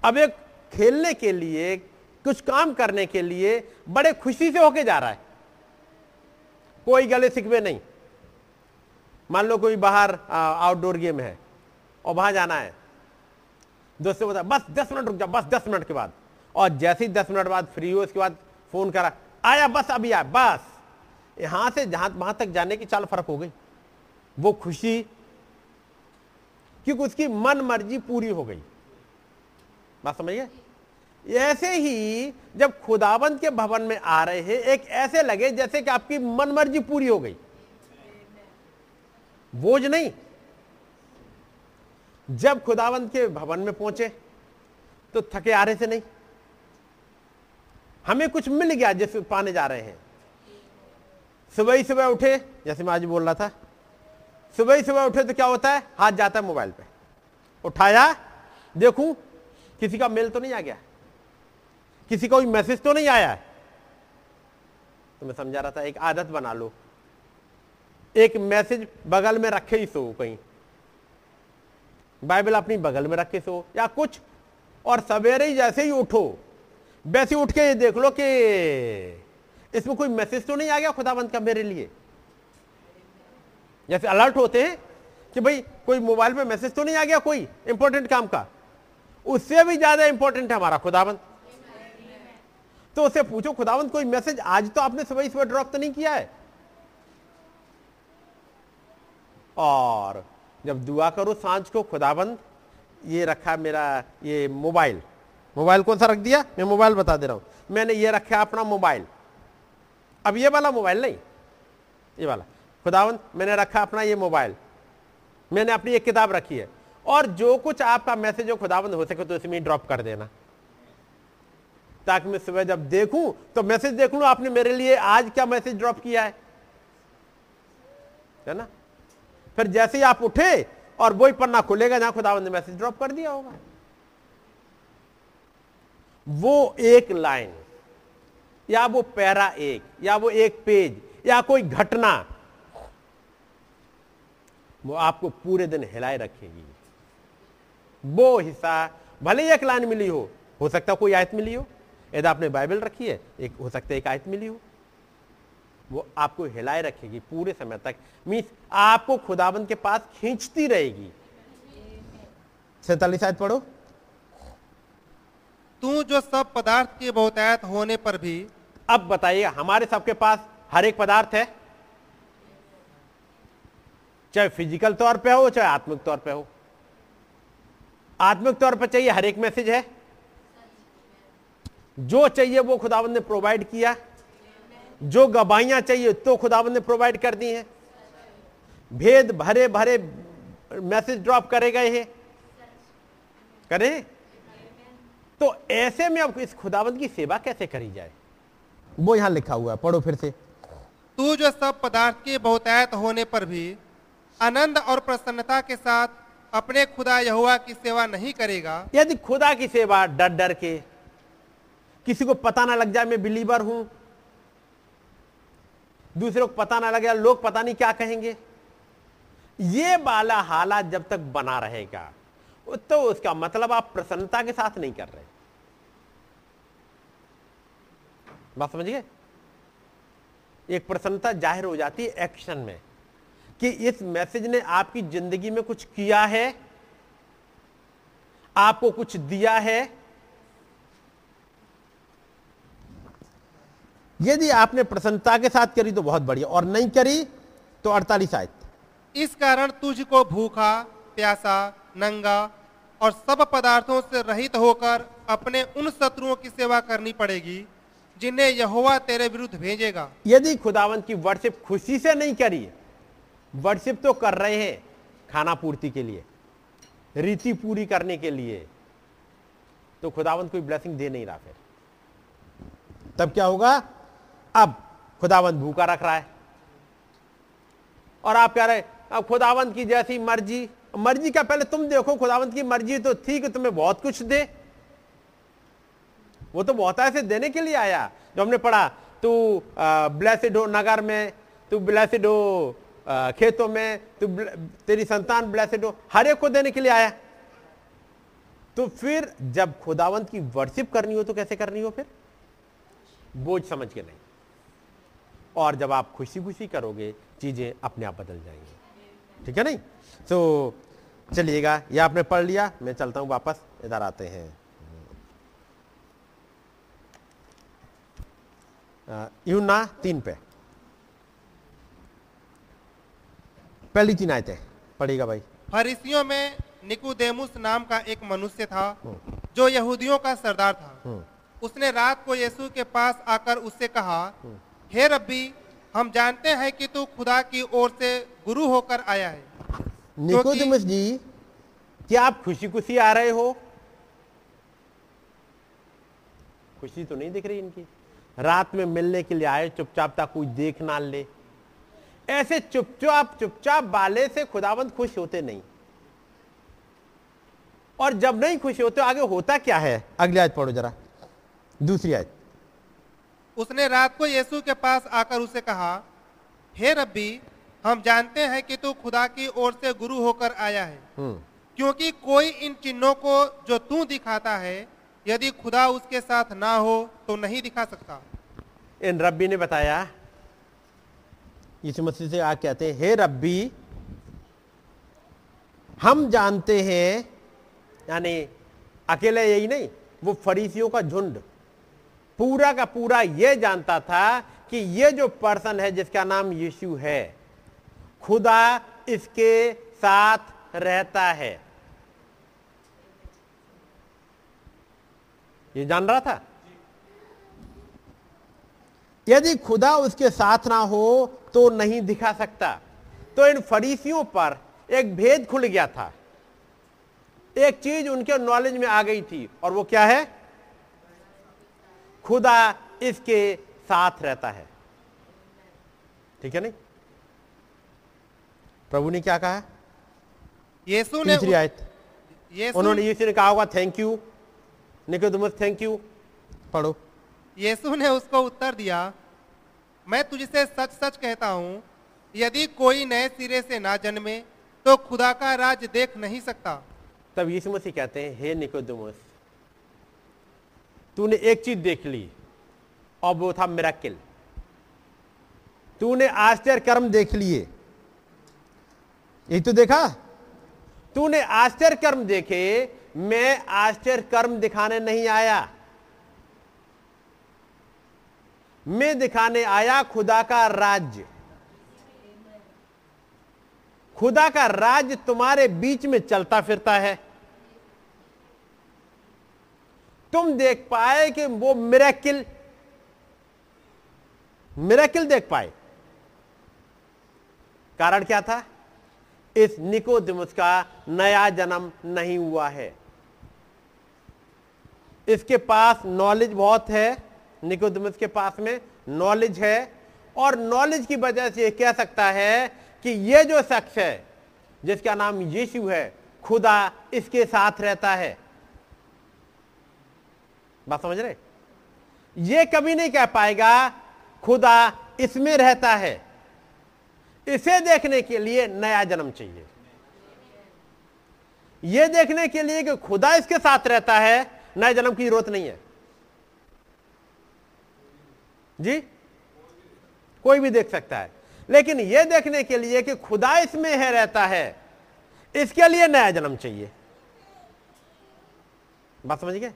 अब एक खेलने के लिए कुछ काम करने के लिए बड़े खुशी से होके जा रहा है। कोई गले सिकवे नहीं। मान लो कोई बाहर आउटडोर गेम है और वहाँ जाना है। दोस्तों बता, बस दस मिनट रुक जा, बस दस मिनट के बाद। और जैसे ही दस मिनट बाद फ्री हो, उसके बाद फ़ोन करा, आया, बस अभी आया, बस। यहाँ से जहाँ, वहाँ तक जाने की चाल फ़र्क हो गई। वो खुशी, क्योंकि उसकी मन मर्ज़ी पूरी हो गई। बात समझिए? ऐसे ही जब खुदाबंद के भवन में आ रहे हैं, एक ऐसे लगे जैसे कि आपकी मनमर्जी पूरी हो गई। बोझ नहीं। जब खुदावंत के भवन में पहुँचे तो थके आ रहे से नहीं। हमें कुछ मिल गया जिस पाने जा रहे हैं। सुबह ही सुबह उठे, जैसे मैं आज बोल रहा था। सुबह ही सुबह उठे तो क्या होता है? हाथ जाता है मोबाइल पे। उठाया, देखूँ, किसी का मेल तो नहीं आ गया। किसी का कोई मैसेज तो नहीं आया है? तो मैं समझा रहा था, एक आदत बना लो। एक मैसेज बगल में रखे ही सो कहीं। बाइबल अपनी बगल में रखे सो, या कुछ, और सवेरे ही जैसे ही उठो, वैसे उठ के देख लो कि इसमें कोई मैसेज तो नहीं आ गया खुदाबंद का मेरे लिए? जैसे अलर्ट होते हैं कि भाई, कोई मोबाइल पे मैसेज तो नहीं आ गया कोई इंपॉर्टेंट काम का? उससे भी ज़्यादा इंपॉर्टेंट है हमारा खुदाबंद। तो उसे पूछो, खुदावंत, कोई मैसेज? आज तो आपने सुबह सुबह ड्रॉप तो नहीं किया है। और जब दुआ करो साँझ को खुदाबंद ये रखा मेरा, ये मोबाइल। मोबाइल कौन सा रख दिया? मैं मोबाइल बता दे रहा हूँ। मैंने ये रखा अपना मोबाइल। अब ये वाला मोबाइल नहीं। ये वाला। खुदावंत, मैंने रखा अपना ये मोबाइल। मैंने अपनी एक किताब रखी है। और जो कुछ आपका मैसेज हो खुदाबंद हो सके तो इसमें ड्रॉप कर देना। ताकि मैं सुबह जब देखूँ तो मैसेज देख लू आपने मेरे लिए आज क्या मैसेज ड्रॉप किया है? ना? फिर जैसे ही आप उठे और वही पन्ना खुलेगा जहाँ खुदाबंद ने मैसेज ड्रॉप कर दिया होगा। वो एक लाइन, या वो पैरा एक, या वो एक पेज, या कोई घटना, वो आपको पूरे दिन हिलाए रखेगी। वो हिस्सा, भले ही एक लाइन मिली हो हो सकता कोई आयत मिली हो। यदि आपने बाइबल रखी है एक हो सकता है एक आयत मिली हो। वो आपको हिलाए रखेगी पूरे समय तक। मीन्स आपको खुदाबंद के पास खींचती रहेगी। सैतालीस आयत पढ़ो। तू जो सब पदार्थ के बहुतायत होने पर भी अब बताइए हमारे सबके पास हर एक पदार्थ है? चाहे फ़िज़िकल तौर पे हो चाहे आत्मिक तौर पे हो। आत्मिक तौर पर चाहिए हर एक मैसेज है? जो चाहिए वो खुदावन ने प्रोवाइड किया। जो गवाहियाँ चाहिए तो खुदावंद ने प्रोवाइड कर दी हैं। भेद भरे भरे मैसेज ड्रॉप करे गए हैं। करें? तो ऐसे में अब इस खुदावंद की सेवा कैसे करी जाए? वो यहाँ लिखा हुआ है पढ़ो फिर से। तू जो सब पदार्थ के बहुतायत होने पर भी आनंद और प्रसन्नता के साथ अपने खुदा यहुआ की सेवा नहीं करेगा यदि खुदा की सेवा डर डर के किसी को पता ना लग जाए, मैं बिलीवर हूँ। दूसरे को पता ना लग जाए, लोग पता नहीं क्या कहेंगे। ये वाला हालात जब तक बना रहेगा तो उसका मतलब आप प्रसन्नता के साथ नहीं कर रहे। बात समझिए एक प्रसन्नता ज़ाहिर हो जाती है एक्शन में, कि इस मैसेज ने आपकी ज़िंदगी में कुछ किया है, आपको कुछ दिया है यदि आपने प्रसन्नता के साथ करी तो बहुत बढ़िया और नहीं करी तो अड़तालीस आयत। इस कारण तुझको भूखा प्यासा नंगा और सब पदार्थों से रहित होकर अपने उन शत्रुओं की सेवा करनी पड़ेगी जिन्हें यहोवा तेरे विरुद्ध भेजेगा। यदि खुदावंत की वर्शिप खुशी से नहीं करी वर्शिप तो कर रहे हैं खाना पूर्ति के लिए रीति पूरी करने के लिए तो खुदावंत कोई ब्लेसिंग दे नहीं रहा फिर। तब क्या होगा? अब खुदावंत भूखा रख रहा है। और आप कह रहे अब खुदावंत की जैसी मर्ज़ी मर्ज़ी का पहले तुम देखो, खुदावंत की मर्ज़ी तो थी कि तुम्हें बहुत कुछ दे। वो तो बहुत ऐसे देने के लिए आया। जो हमने पढ़ा, तू ब्लेसिड हो नगर में, तू ब्लेसिड हो खेतों में, तू तेरी संतान ब्लेसिड हो, हर एक को देने के लिए आया। तो फिर जब खुदावंत की वर्शिप करनी हो तो कैसे करनी हो फिर? बोझ समझ के नहीं। और जब आप खुशी खुशी करोगे चीज़ें अपने आप बदल जाएँगी। ठीक है नहीं? तो चलिएगा ये आपने पढ़ लिया मैं चलता हूँ वापस इधर आते हैं। यूना तीन पे। पहली तीन आयतें पढ़ेगा भाई। फरीसियों में निकुदेमुस नाम का एक मनुष्य था जो यहूदियों का सरदार था। हम्म। उसने रात को यीशु के पास आकर उससे कहा हे रब्बी हम जानते हैं कि तू खुदा की ओर से गुरु होकर आया है। निकोदेमस जी क्या आप खुशी खुशी आ रहे हो? खुशी तो नहीं दिख रही इनकी। रात में मिलने के लिए आए चुपचाप था कोई देख ना ले। ऐसे चुपचाप चुपचाप बाले से खुदाबंद खुश होते नहीं। और जब नहीं खुश होते आगे होता क्या है? अगली आज पढ़ो जरा। दूसरी आज उसने रात को यीशु के पास आकर उसे कहा हे रब्बी हम जानते हैं कि तू खुदा की ओर से गुरु होकर आया है हम्म। क्योंकि कोई इन चिन्हों को जो तू दिखाता है यदि खुदा उसके साथ ना हो तो नहीं दिखा सकता इन रब्बी ने बताया यीशु मसीह से आ कहते हैं हे रब्बी हम जानते हैं यानी अकेले यही नहीं वो फरीसियों का झुंड पूरा का पूरा यह जानता था कि ये जो पर्सन है, जिसका नाम यीशु है, खुदा इसके साथ रहता है। ये जान रहा था? यदि खुदा उसके साथ ना हो तो नहीं दिखा सकता। तो इन फरीसियों पर एक भेद खुल गया था। एक चीज़ उनके नॉलेज में आ गई थी, और वो क्या है? खुदा इसके साथ रहता है। ठीक है नहीं? प्रभु ने क्या कहा? यीशु ने तीसरी आयत। उन्होंने यीशु ने कहा होगा thank you Nicodemus thank you पढ़ो। यीशु ने उसको उत्तर दिया मैं तुझसे सच सच कहता हूँ यदि कोई नए सिरे से ना जन्मे तो खुदा का राज देख नहीं सकता। तब यीशु मसीह कहते हैं हे निकोदेमस तूने एक चीज़ देख ली, और वो था मिराकिल तूने आश्चर्य कर्म देख लिए। यही तो देखा? तूने आश्चर्य कर्म देखे, मैं आश्चर्य कर्म दिखाने नहीं आया। मैं दिखाने आया खुदा का राज्य। खुदा का राज्य तुम्हारे बीच में चलता फिरता है। तुम देख पाए कि वो मिरेकिल मिरेकिल देख पाए। कारण क्या था? इस निकोदिमुस का नया जन्म नहीं हुआ है। इसके पास नॉलेज बहुत है, निकोदिमुस के पास में नॉलेज है, और नॉलेज की वजह से कह सकता है कि ये जो शख्स है, जिसका नाम यीशु है, खुदा इसके साथ रहता है। बात समझ रहे? ये कभी नहीं कह पाएगा, खुदा इसमें रहता है। इसे देखने के लिए नया जन्म चाहिए। यह देखने के लिए कि खुदा इसके साथ रहता है, नए जन्म की ज़रूरत नहीं है। जी? कोई भी देख सकता है। लेकिन यह देखने के लिए कि खुदा इसमें है, रहता है, इसके लिए नया जन्म चाहिए। बात समझ गए?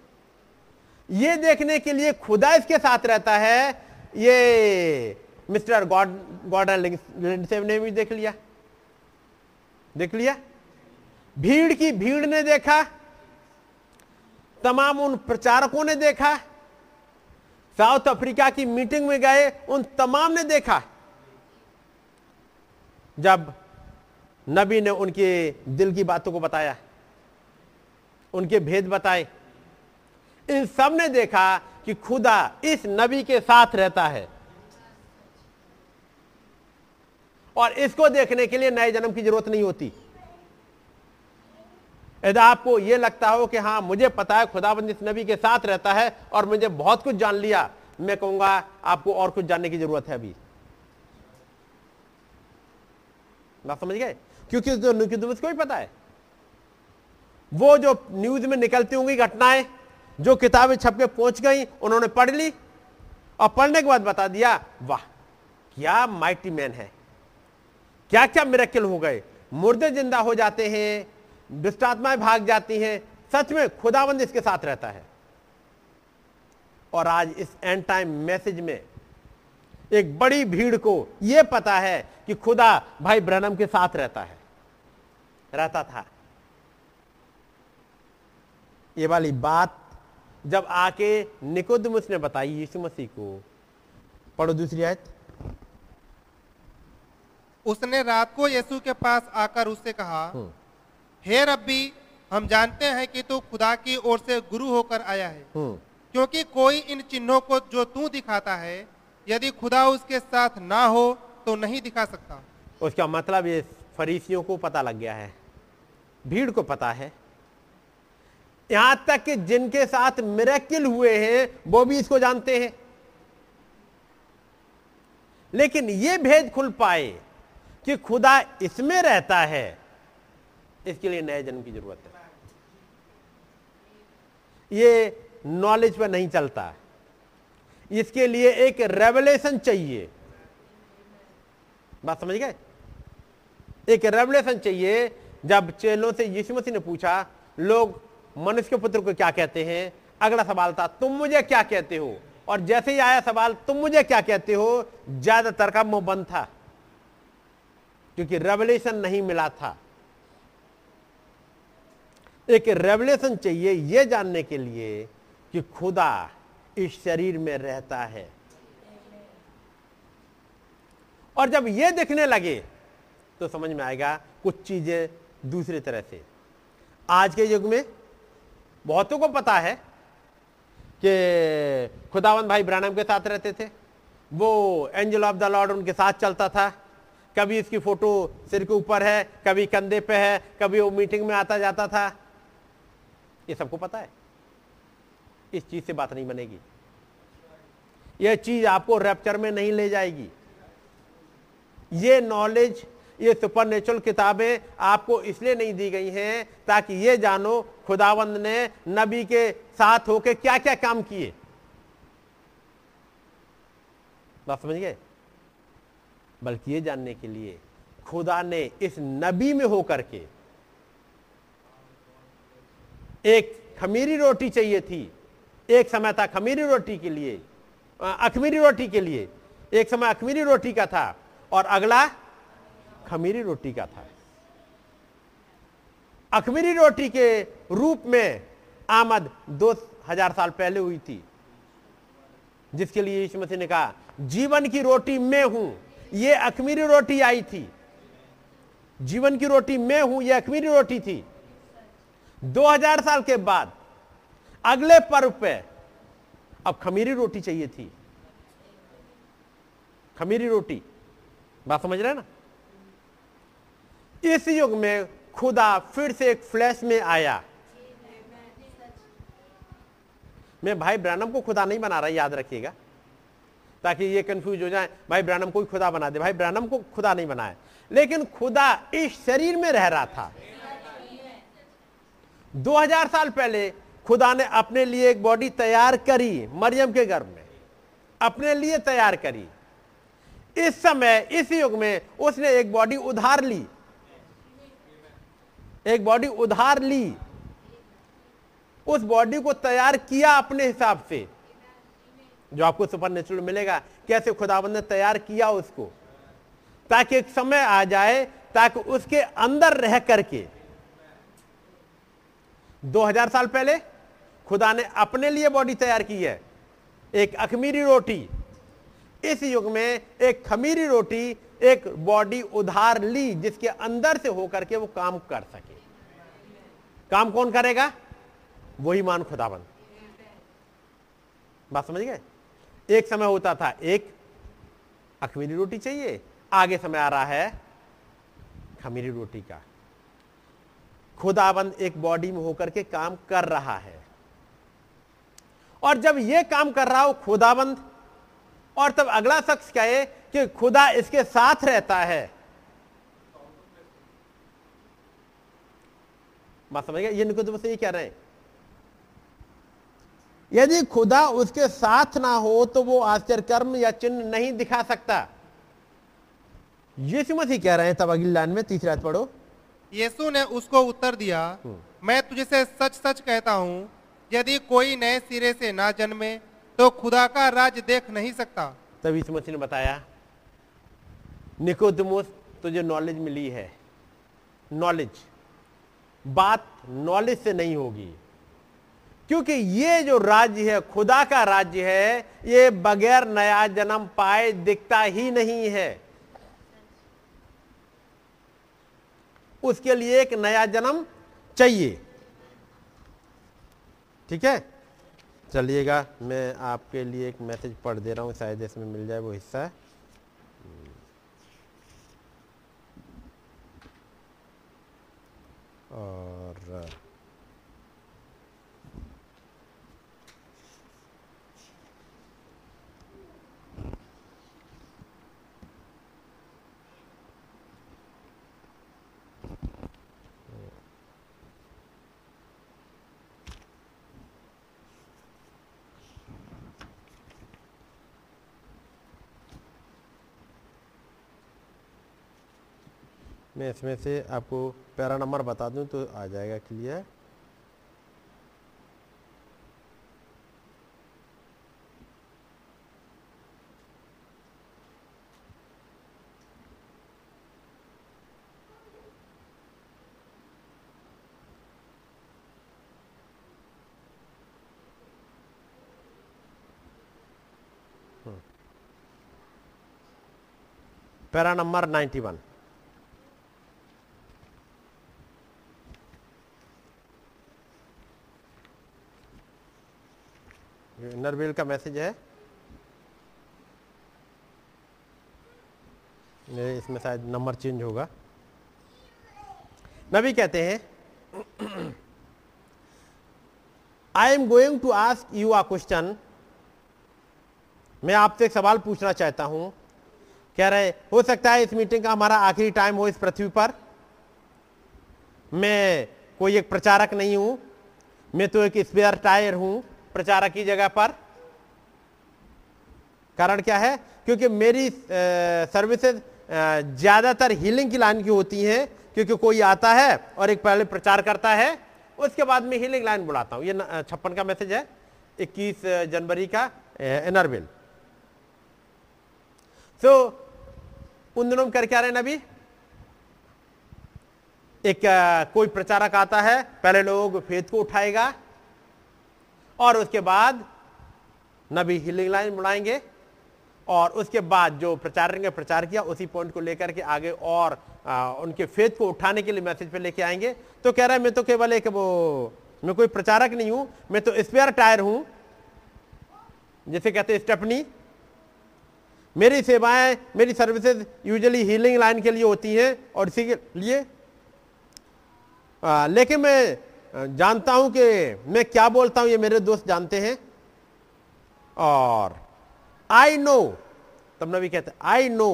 ये देखने के लिए खुदा इसके साथ रहता है। ये मिस्टर गॉड लिंडसे ने भी देख लिया। देख लिया? भीड़ की भीड़ ने देखा। तमाम उन प्रचारकों ने देखा। साउथ अफ्रीका की मीटिंग में गए, उन तमाम ने देखा। जब नबी ने उनके दिल की बातों को बताया, उनके भेद बताए इन सबने देखा कि खुदा इस नबी के साथ रहता है। और इसको देखने के लिए नए जन्म की ज़रूरत नहीं होती। यदि आपको यह लगता हो कि हाँ मुझे पता है खुदाबंद इस नबी के साथ रहता है और मुझे बहुत कुछ जान लिया, मैं कहूँगा, आपको और कुछ जानने की ज़रूरत है अभी। बात समझ गए? क्योंकि जो निकुदमस को ही पता है। वो जो न्यूज़ में निकलती होंगी घटनाएँ जो किताबें छप के पहुँच गई, उन्होंने पढ़ ली और पढ़ने के बाद बता दिया, वाह, क्या माइटी मैन है। क्या क्या मिरक्ल हो गए। मुर्दे ज़िंदा हो जाते हैं, दुष्टात्माएँ भाग जाती हैं, सच में खुदाबंद इसके साथ रहता है। और आज इस एंड टाइम मैसेज में एक बड़ी भीड़ को यह पता है कि खुदा भाई ब्रनम के साथ रहता है। रहता था। ये वाली बात जब आके निकोदमुस ने बताई यीशु मसीह को। पढ़ो दूसरी आयत। उसने रात को यीशु के पास आकर उससे कहा हम्म। हे रब्बी हम जानते हैं कि तू खुदा की ओर से गुरु होकर आया है। हम्म। क्योंकि कोई इन चिन्हों को जो तू दिखाता है यदि खुदा उसके साथ ना हो तो नहीं दिखा सकता। उसका मतलब ये फरीसियों को पता लग गया है भीड़ को पता है। यहाँ तक कि जिनके साथ मिरेकिल हुए हैं, वो भी इसको जानते हैं। लेकिन ये भेद खुल पाए कि खुदा इसमें रहता है, इसके लिए नए जन्म की ज़रूरत है। ये नॉलेज पर नहीं चलता। इसके लिए एक रेवलेशन चाहिए। बात समझ गए? एक रेवलेशन चाहिए। जब चेलों से यीशु मसीह ने पूछा, लोग मनुष्य के पुत्र को क्या कहते हैं? अगला सवाल था, तुम मुझे क्या कहते हो? और जैसे ही आया सवाल, तुम मुझे क्या कहते हो? ज़्यादातर का मुँह बंद था, क्योंकि रेवलेशन नहीं मिला था। एक रेवलेशन चाहिए यह जानने के लिए कि खुदा इस शरीर में रहता है। और जब यह देखने लगे तो समझ में आएगा कुछ चीज़ें दूसरी तरह से। आज के युग में बहुतों को पता है कि खुदावन भाई ब्रानम के साथ रहते थे। वो एंजल ऑफ़ द लॉर्ड उनके साथ चलता था। कभी इसकी फ़ोटो सिर के ऊपर है, कभी कंधे पे है, कभी वो मीटिंग में आता जाता था। ये सबको पता है। इस चीज़ से बात नहीं बनेगी। यह चीज़ आपको रैप्चर में नहीं ले जाएगी। ये नॉलेज ये सुपर किताबें आपको इसलिए नहीं दी गई हैं ताकि ये जानो खुदावंद ने नबी के साथ होके क्या क्या काम किए? बात समझ गए? बल्कि ये जानने के लिए, खुदा ने इस नबी में होकर के एक खमीरी रोटी चाहिए थी। एक समय था खमीरी रोटी के लिए अखमीरी रोटी के लिए। एक समय अखमीरी रोटी का था और अगला खमीरी रोटी का था। अखमीरी रोटी के रूप में आमद दो हज़ार साल पहले हुई थी। जिसके लिए यीशु मसीह ने कहा, जीवन की रोटी मैं हूँ, ये अखमीरी रोटी आई थी। जीवन की रोटी मैं हूँ यह अखमीरी रोटी थी। 2000 साल के बाद, अगले पर्व पे, अब खमीरी रोटी चाहिए थी। खमीरी रोटी, बात समझ रहे ना? इस युग में खुदा फिर से एक फ्लैश में आया। मैं भाई ब्रानम को खुदा नहीं बना रहा, याद रखिएगा। ताकि ये कंफ्यूज हो जाए, भाई ब्रानम को खुदा बना दे, भाई ब्रानम को खुदा नहीं बनाया लेकिन खुदा इस शरीर में रह रहा था। 2000 साल पहले खुदा ने अपने लिए एक बॉडी तैयार करी मरियम के गर्भ में। अपने लिए तैयार करी। इस समय, इस युग में उसने एक बॉडी उधार ली। एक बॉडी उधार ली। उस बॉडी को तैयार किया अपने हिसाब से। जो आपको सुपर नेचुरल मिलेगा, कैसे खुदाबंद ने तैयार किया उसको। ताकि एक समय आ जाए, ताकि उसके अंदर रह करके। 2000 साल पहले, खुदा ने अपने लिए बॉडी तैयार की है। एक अखमीरी रोटी। इस युग में एक खमीरी रोटी, एक बॉडी उधार ली, जिसके अंदर से होकर के वो काम कर सके। काम कौन करेगा? वही मान खुदाबंद। बात समझ गए? एक समय होता था, एक अखमीरी रोटी चाहिए, आगे समय आ रहा है खमीरी रोटी का। खुदाबंद एक बॉडी में होकर के काम कर रहा है। और जब यह काम कर रहा हो खुदाबंद, और तब अगला शख्स कहे कि खुदा इसके साथ रहता है। बात समझ गया ये निकुद से ये कह रहे हैं। यदि खुदा उसके साथ ना हो तो वो आश्चर्य कर्म या चिन्ह नहीं दिखा सकता। यीशु मसीह कह रहे हैं तब अगली लाइन में तीसरी रात पढ़ो। यीशु ने उसको उत्तर दिया मैं तुझसे सच सच कहता हूँ यदि कोई नए सिरे से ना जन्मे तो खुदा का राज देख नहीं सकता। तब यीशु मसीह ने बताया निकोदमोस तुझे नॉलेज मिली है। नॉलेज बात नॉलेज से नहीं होगी। क्योंकि ये जो राज्य है, खुदा का राज्य है, ये बगैर नया जन्म पाए दिखता ही नहीं है। उसके लिए एक नया जन्म चाहिए। ठीक है? चलिएगा, मैं आपके लिए एक मैसेज पढ़ दे रहा हूँ, शायद इसमें मिल जाए वो हिस्सा। और मैं इसमें से आपको पैरा नंबर बता दूँ तो आ जाएगा क्लियर पैरा नंबर 91 नरवेल का मैसेज है। इसमें शायद नंबर चेंज होगा। नबी कहते हैं I am going to ask you a question मैं आपसे एक सवाल पूछना चाहता हूँ। कह रहे हो सकता है इस मीटिंग का हमारा आखिरी टाइम हो इस पृथ्वी पर। मैं कोई एक प्रचारक नहीं हूँ। मैं तो एक स्पेयर टायर हूँ। प्रचारक की जगह पर। कारण क्या है? क्योंकि मेरी सर्विसेज़ ज़्यादातर हीलिंग की लाइन की होती हैं क्योंकि कोई आता है और एक पहले प्रचार करता है उसके बाद में हीलिंग लाइन बुलाता हूँ। ये छप्पन का मैसेज है 21 जनवरी का एनरबिल सो so, उन दिनों कर क्या रहे नबी एक कोई प्रचारक आता है पहले लोग फेद को उठाएगा और उसके बाद नबी हीलिंग लाइन बनाएँगे और उसके बाद जो प्रचार ने प्रचार किया उसी पॉइंट को लेकर के आगे और आ, उनके फेथ को उठाने के लिए मैसेज पे लेके आएँगे। तो कह रहा है मैं तो केवल एक वो मैं कोई प्रचारक नहीं हूँ मैं तो स्पेयर टायर हूँ। जिसे कहते हैं स्टेपनी मेरी सेवाएँ मेरी सर्विसेज़ यूजुअली हीलिंग लाइन के लिए होती हैं और इसी के लिए आ, लेकिन मैं जानता हूँ कि मैं क्या बोलता हूँ, ये मेरे दोस्त जानते हैं। और आई नो तब नबी कहते I know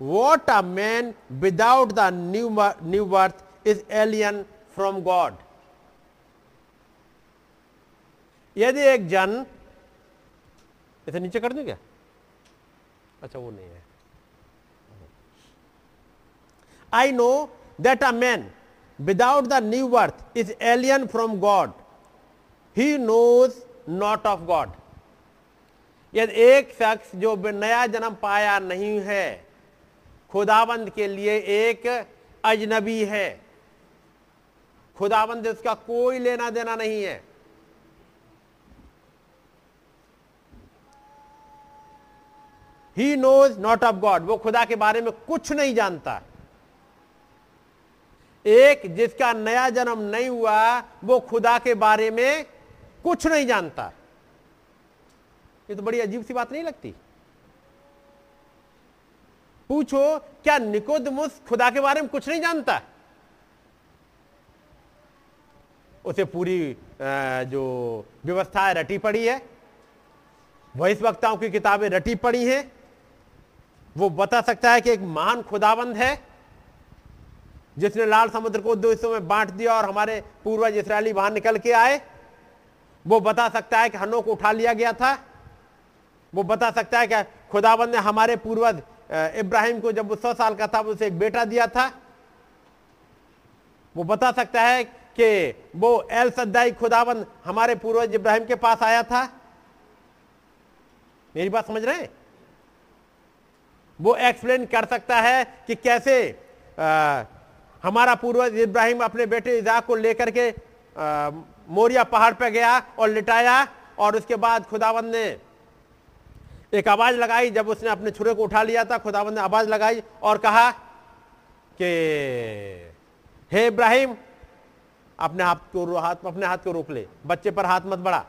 what a man without the new new birth is alien from God यदि एक जन, इसे नीचे कर दू क्या? अच्छा वो नहीं है। I know that a man without the new birth is alien from God he knows not of God यदि एक शख्स जो नया जन्म पाया नहीं है, खुदाबंद के लिए एक अजनबी है, खुदाबंद उसका कोई लेना देना नहीं है। He knows not of God वो खुदा के बारे में कुछ नहीं जानता। एक जिसका नया जन्म नहीं हुआ, वो खुदा के बारे में कुछ नहीं जानता। ये तो बड़ी अजीब सी बात नहीं लगती। पूछो, क्या निकोदमुस खुदा के बारे में कुछ नहीं जानता? उसे पूरी जो व्यवस्था है, रटी पड़ी है। वक्ताओं की किताबें रटी पड़ी हैं। वो बता सकता है कि एक महान खुदाबंद है। जिसने लाल समुद्र को दो हिस्सों में बांट दिया और हमारे पूर्वज इसराइली वहाँ निकल के आए वो बता सकता है कि हनो को उठा लिया गया था। वो बता सकता है कि खुदाबंद ने हमारे पूर्वज इब्राहिम को जब वो सौ साल का था उसे एक बेटा दिया था। वो बता सकता है कि वो एल सद्दाई खुदाबंद हमारे पूर्वज इब्राहिम के पास आया था। मेरी बात समझ रहे हैं? वो एक्सप्लेन कर सकता है कि कैसे आ, हमारा पूर्वज इब्राहिम अपने बेटे इजाक को लेकर के मोरिया पहाड़ पर गया और लिटाया और उसके बाद खुदावन ने एक आवाज़ लगाई। जब उसने अपने छुरे को उठा लिया था खुदावन ने आवाज़ लगाई और कहा कि, हे इब्राहिम, अपने हाथ को हाथ, अपने हाथ को रोक ले, बच्चे पर हाथ मत बढ़ा।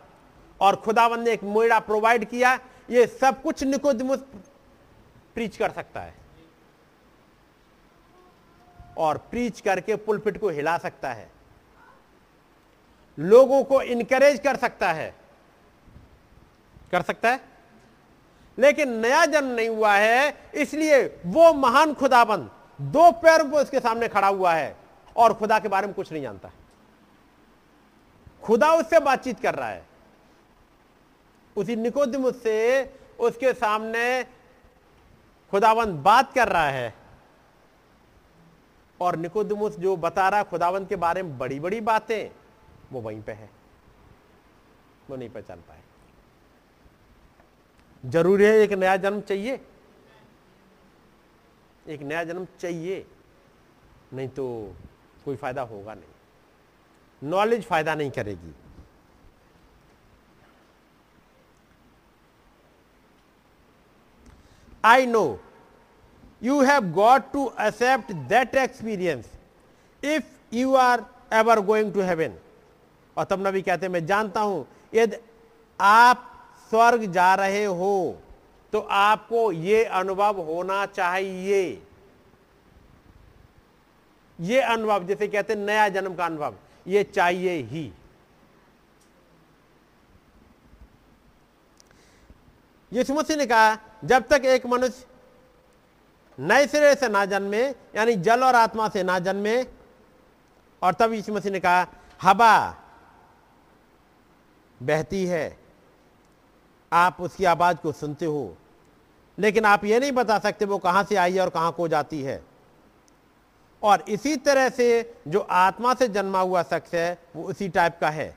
और खुदावन ने एक मोड़ा प्रोवाइड किया, ये सब कुछ निकोदिमुस प्रीच कर सकता है। और प्रीच करके पुलपिट को हिला सकता है। लोगों को इनकरेज कर सकता है। कर सकता है? लेकिन नया जन्म नहीं हुआ है, इसलिए वो महान खुदाबंद, दो पैरों पर उसके सामने खड़ा हुआ है और खुदा के बारे में कुछ नहीं जानता। खुदा उससे बातचीत कर रहा है। उसी निकोदिमुस से उसके सामने खुदावंत बात कर रहा है। और निकोदमुस जो बता रहा खुदावंत के बारे में बड़ी बड़ी बातें, वो वहीं पे है। वो नहीं पहचान पाए। ज़रूरी है एक नया जन्म चाहिए। एक नया जन्म चाहिए, नहीं तो कोई फ़ायदा होगा नहीं। नॉलेज फ़ायदा नहीं करेगी। आई know you have got to accept that experience if you are ever going to heaven. और तब नबी कहते मैं जानता हूँ, यदि आप स्वर्ग जा रहे हो तो आपको ये अनुभव होना चाहिए ये अनुभव, जैसे कहते नया जन्म का अनुभव, ये चाहिए ही यीशु मसीह ने कहा, जब तक एक मनुष्य नए सिरे से ना जन्मे, यानी जल और आत्मा से ना जन्मे। और तब यीशु मसीह ने कहा हवा बहती है। आप उसकी आवाज़ को सुनते हो, लेकिन आप ये नहीं बता सकते वो कहाँ से आई है और कहाँ को जाती है। और इसी तरह से जो आत्मा से जन्मा हुआ शख्स है, वो उसी टाइप का है।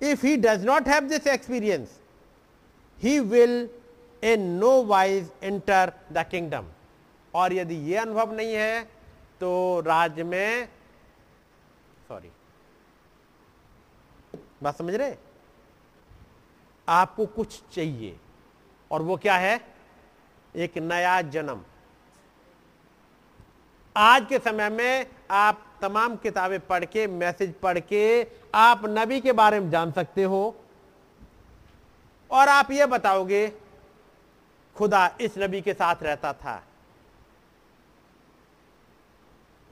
If he does not have this experience he will in no wise enter the kingdom. और यदि ये अनुभव नहीं है तो राज्य में, सॉरी, बात समझ रहे? आपको कुछ चाहिए। और वो क्या है? एक नया जन्म। आज के समय में आप तमाम किताबें पढ़ के, मैसेज पढ़ के, आप नबी के बारे में जान सकते हो। और आप ये बताओगे खुदा इस नबी के साथ रहता था।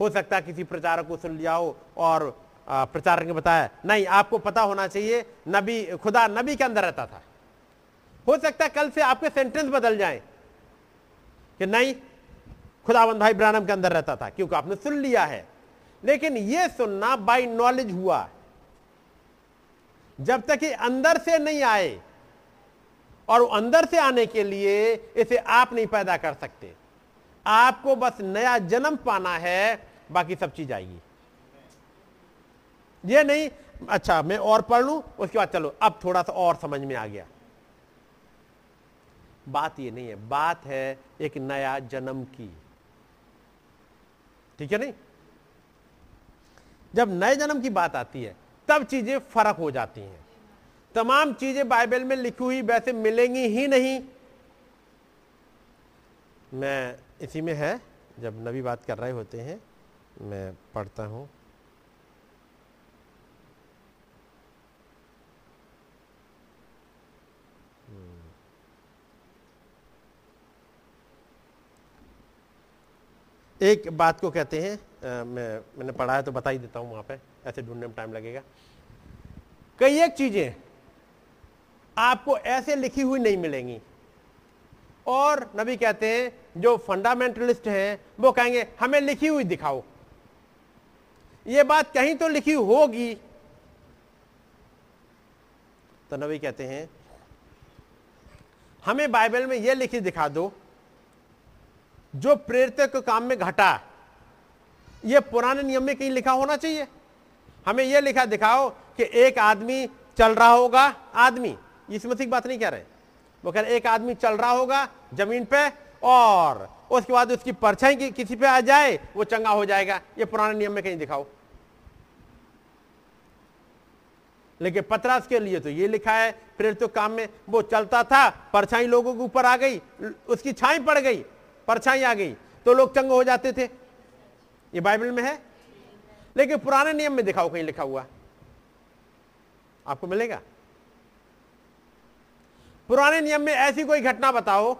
हो सकता किसी प्रचारक को सुन लिया हो और प्रचारक ने बताया, नहीं, आपको पता होना चाहिए, नबी, खुदा नबी के अंदर रहता था। हो सकता है कल से आपके सेंटेंस बदल जाए कि नहीं, खुदावंद भाई ब्रानम के अंदर रहता था, क्योंकि आपने सुन लिया है। लेकिन यह सुनना बाई नॉलेज हुआ। जब तक कि अंदर से नहीं आए और अंदर से आने के लिए इसे आप नहीं पैदा कर सकते। आपको बस नया जन्म पाना है, बाकी सब चीज़ आएगी। ये नहीं अच्छा मैं और पढ़ लू, उसके बाद चलो, अब थोड़ा सा और समझ में आ गया। बात ये नहीं है, बात है एक नया जन्म की। ठीक है नहीं? जब नए जन्म की बात आती है, तब चीज़ें फ़र्क हो जाती हैं। तमाम चीज़ें बाइबल में लिखी हुई वैसे मिलेंगी ही नहीं। मैं इसी में है जब नबी बात कर रहे होते हैं मैं पढ़ता हूँ। एक बात को कहते हैं आ, मैं मैंने पढ़ा है तो बता ही देता हूँ वहाँ पे ऐसे ढूँढने में टाइम लगेगा। कई एक चीज़ें आपको ऐसे लिखी हुई नहीं मिलेंगी। और नबी कहते हैं, जो फंडामेंटलिस्ट हैं, वो कहेंगे, हमें लिखी हुई दिखाओ। ये बात कहीं तो लिखी होगी। तो नबी कहते हैं, हमें बाइबल में यह लिखी दिखा दो, जो प्रेरित के काम में घटा यह पुराने नियम में कहीं लिखा होना चाहिए? हमें यह लिखा दिखाओ कि एक आदमी चल रहा होगा, आदमी। की बात नहीं कह रहे। वो कह रहे, एक आदमी चल रहा होगा ज़मीन पे और उसके बाद उसकी परछाई की, किसी पे आ जाए, वो चंगा हो जाएगा। ये पुराने नियम में कहीं दिखाओ। लेकिन पतरास के लिए तो ये लिखा है, प्रेरित काम में वो चलता था, परछाई लोगों के ऊपर आ गई, उसकी छाई पड़ गई, परछाई आ गई तो लोग चंग हो जाते थे। ये बाइबल में है। लेकिन पुराने नियम में दिखाओ, कहीं लिखा हुआ। आपको मिलेगा? पुराने नियम में ऐसी कोई घटना बताओ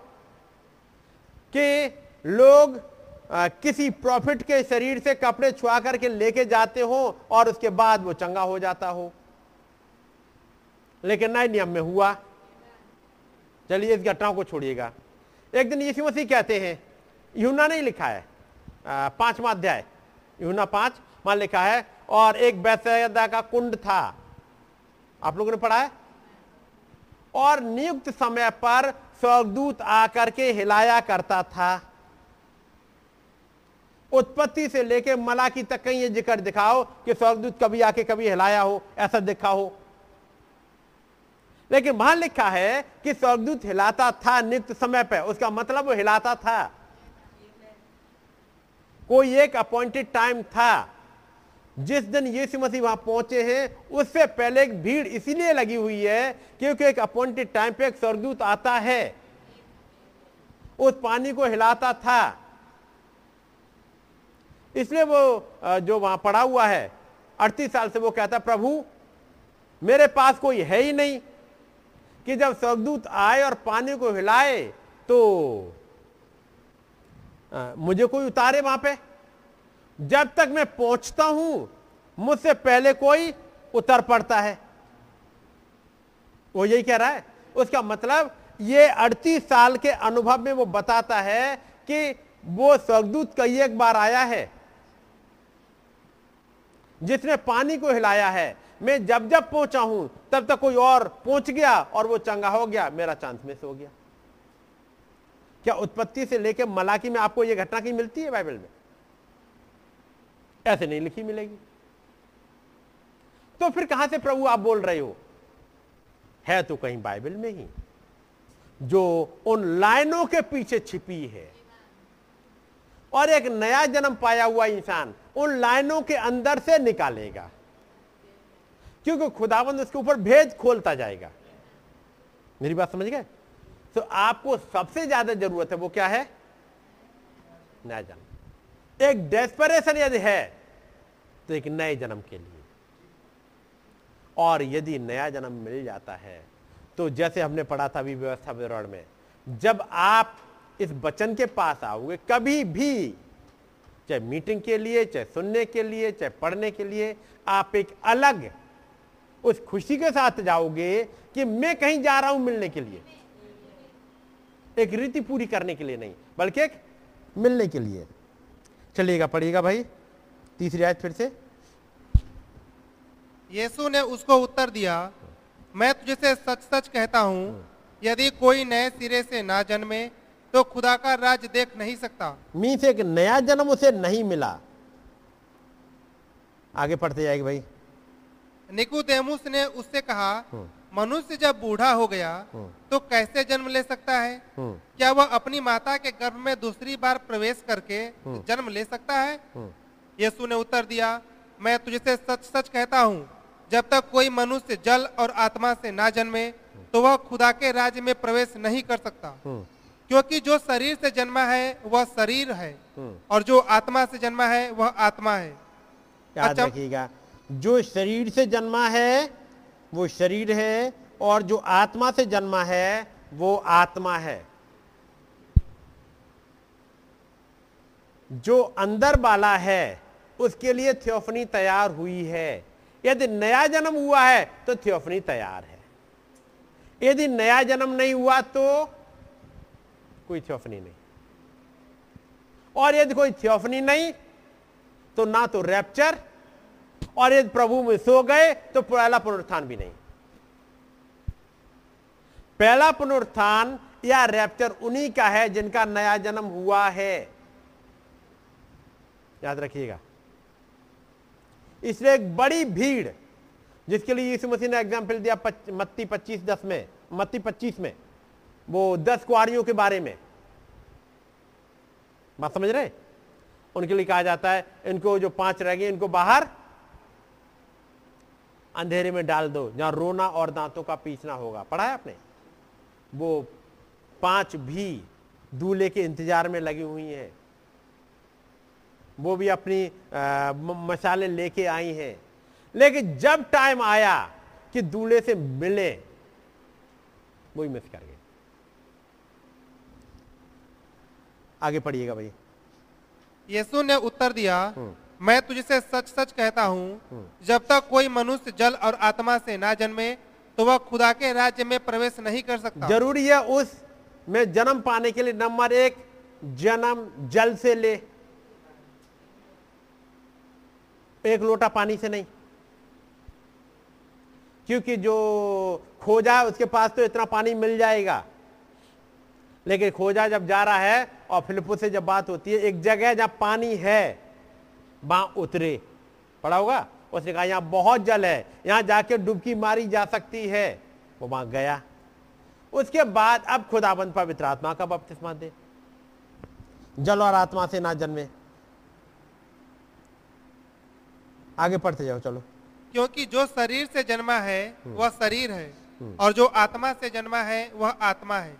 कि लोग आ, किसी प्रॉफिट के शरीर से कपड़े छुआ करके लेके जाते हो और उसके बाद वो चंगा हो जाता हो। लेकिन नए नियम में हुआ। चलिए इस घटना को छोड़िएगा। एक दिन यीशु मसीह कहते हैं यूना नहीं लिखा है। पांचवा अध्याय। यूना पाँच वहाँ लिखा है और एक बैसदा का कुंड था। आप लोगों ने पढ़ा है? और नियुक्त समय पर स्वर्गदूत आकर के हिलाया करता था। उत्पत्ति से लेके मलाकी तक कहीं ये ज़िक्र दिखाओ कि स्वर्गदूत कभी आके कभी हिलाया हो, ऐसा देखा हो। लेकिन वहाँ लिखा है कि स्वर्गदूत हिलाता था नित्य समय पर। उसका मतलब वो हिलाता था। कोई एक अपॉइंटेड टाइम था। जिस दिन यीशु मसीह वहाँ पहुँचे हैं उससे पहले एक भीड़ इसीलिए लगी हुई है क्योंकि एक अपॉइंटेड टाइम पे एक स्वर्गदूत आता है। उस पानी को हिलाता था। इसलिए वो जो वहाँ पड़ा हुआ है अड़तीस साल से वो कहता प्रभु मेरे पास कोई है ही नहीं कि जब स्वर्गदूत आए और पानी को हिलाए तो आ, मुझे कोई उतारे वहाँ पे? जब तक मैं पहुँचता हूँ, मुझसे पहले कोई उतर पड़ता है। वो यही कह रहा है। उसका मतलब ये अड़तीस साल के अनुभव में वो बताता है कि वो स्वर्गदूत कई एक बार आया है, जिसने पानी को हिलाया है। मैं जब जब पहुँचा हूँ, तब तक कोई और पहुँच गया और वो चंगा हो गया, मेरा चांस मिस हो गया। क्या उत्पत्ति से लेकर मलाकी में आपको यह घटना की मिलती है बाइबल में? ऐसे नहीं लिखी मिलेगी। तो फिर कहाँ से प्रभु आप बोल रहे हो? है तो कहीं बाइबल में ही। जो उन लाइनों के पीछे छिपी है। और एक नया जन्म पाया हुआ इंसान उन लाइनों के अंदर से निकालेगा। क्योंकि खुदाबंद उसके ऊपर भेद खोलता जाएगा। मेरी बात समझ गए? तो आपको सबसे ज़्यादा ज़रूरत है वो क्या है? नया जन्म। एक डेस्परेशन यदि है तो एक नए जन्म के लिए। और यदि नया जन्म मिल जाता है तो जैसे हमने पढ़ा था अभी व्यवस्था विवरण में, जब आप इस बचन के पास आओगे, कभी भी, चाहे मीटिंग के लिए, चाहे सुनने के लिए, चाहे पढ़ने के लिए, आप एक अलग उस खुशी के साथ जाओगे कि मैं कहीं जा रहा हूँ मिलने के लिए। एक रीति पूरी करने के लिए नहीं, बल्कि एक मिलने के लिए। चलिएगा, पढ़िएगा भाई। तीसरी आयत फिर से। यीशु ने उसको उत्तर दिया मैं तुझसे सच सच कहता हूँ यदि कोई नए सिरे से ना जन्मे तो खुदा का राज देख नहीं सकता। मीन से एक नया जन्म उसे नहीं मिला। आगे पढ़ते जाएगी भाई। निकुदेमुस ने उससे कहा मनुष्य जब बूढ़ा हो गया तो कैसे जन्म ले सकता है? हम्म, क्या वह अपनी माता के गर्भ में दूसरी बार प्रवेश करके जन्म ले सकता है? हम्म, यीशु ने उत्तर दिया मैं तुझसे सच सच कहता हूँ जब तक कोई मनुष्य जल और आत्मा से ना जन्मे तो वह खुदा के राज्य में प्रवेश नहीं कर सकता हम्म, क्योंकि जो शरीर से जन्मा है वह शरीर है हम्म। और जो आत्मा से जन्मा है वह आत्मा है याद अच्छा। रखिएगा जो शरीर से जन्मा है वो शरीर है और जो आत्मा से जन्मा है वो आत्मा है जो अंदर वाला है उसके लिए थियोफनी तैयार हुई है। यदि नया जन्म हुआ है तो थियोफनी तैयार है। यदि नया जन्म नहीं हुआ तो कोई थियोफनी नहीं। और यदि कोई थियोफनी नहीं तो ना तो रैप्चर और यदि प्रभु में सो गए तो पहला पुनरुत्थान भी नहीं। पहला पुनरुत्थान या रैप्चर उन्हीं का है जिनका नया जन्म हुआ है। याद रखिएगा। इसलिए एक बड़ी भीड़ जिसके लिए यीशु मसीह ने एग्ज़ाम्पल दिया पच, मत्ती पच्चीस दस में मत्ती पच्चीस में वो दस कुआरियों के बारे में। बात समझ रहे उनके लिए कहा जाता है इनको जो पाँच रह गए इनको बाहर अंधेरे में डाल दो जहाँ रोना और दांतों का पीसना होगा। पढ़ा है आपने? वो पाँच भी दूल्हे के इंतज़ार में लगी हुई हैं। वो भी अपनी मसाले लेके आई हैं। लेकिन जब टाइम आया कि दूल्हे से मिले वही मिस कर गए। आगे पढ़िएगा भाई। यीशु ने उत्तर दिया हम्म। मैं तुझसे सच सच कहता हूँ जब तक कोई मनुष्य जल और आत्मा से ना जन्मे तो वह खुदा के राज्य में प्रवेश नहीं कर सकता। ज़रूरी है उस में जन्म पाने के लिए नंबर एक जन्म जल से ले। एक लोटा पानी से नहीं। क्योंकि जो खोजा है, उसके पास तो इतना पानी मिल जाएगा। लेकिन खोजा जब जा रहा है, और फिलिपो से जब बात होती है, एक जगह जहाँ पानी है, वहाँ उतरे। पड़ा होगा? उसने कहा, यहाँ बहुत जल है। यहाँ जाके डुबकी मारी जा सकती है। वो वहाँ गया। उसके बाद अब खुदाबंद पवित्र आत्मा का बपतिस्मा दे। जल और आत्मा से ना जन्मे। आगे पढ़ते जाओ चलो। क्योंकि जो शरीर से जन्मा है वह शरीर है और जो आत्मा से जन्मा है वह आत्मा है।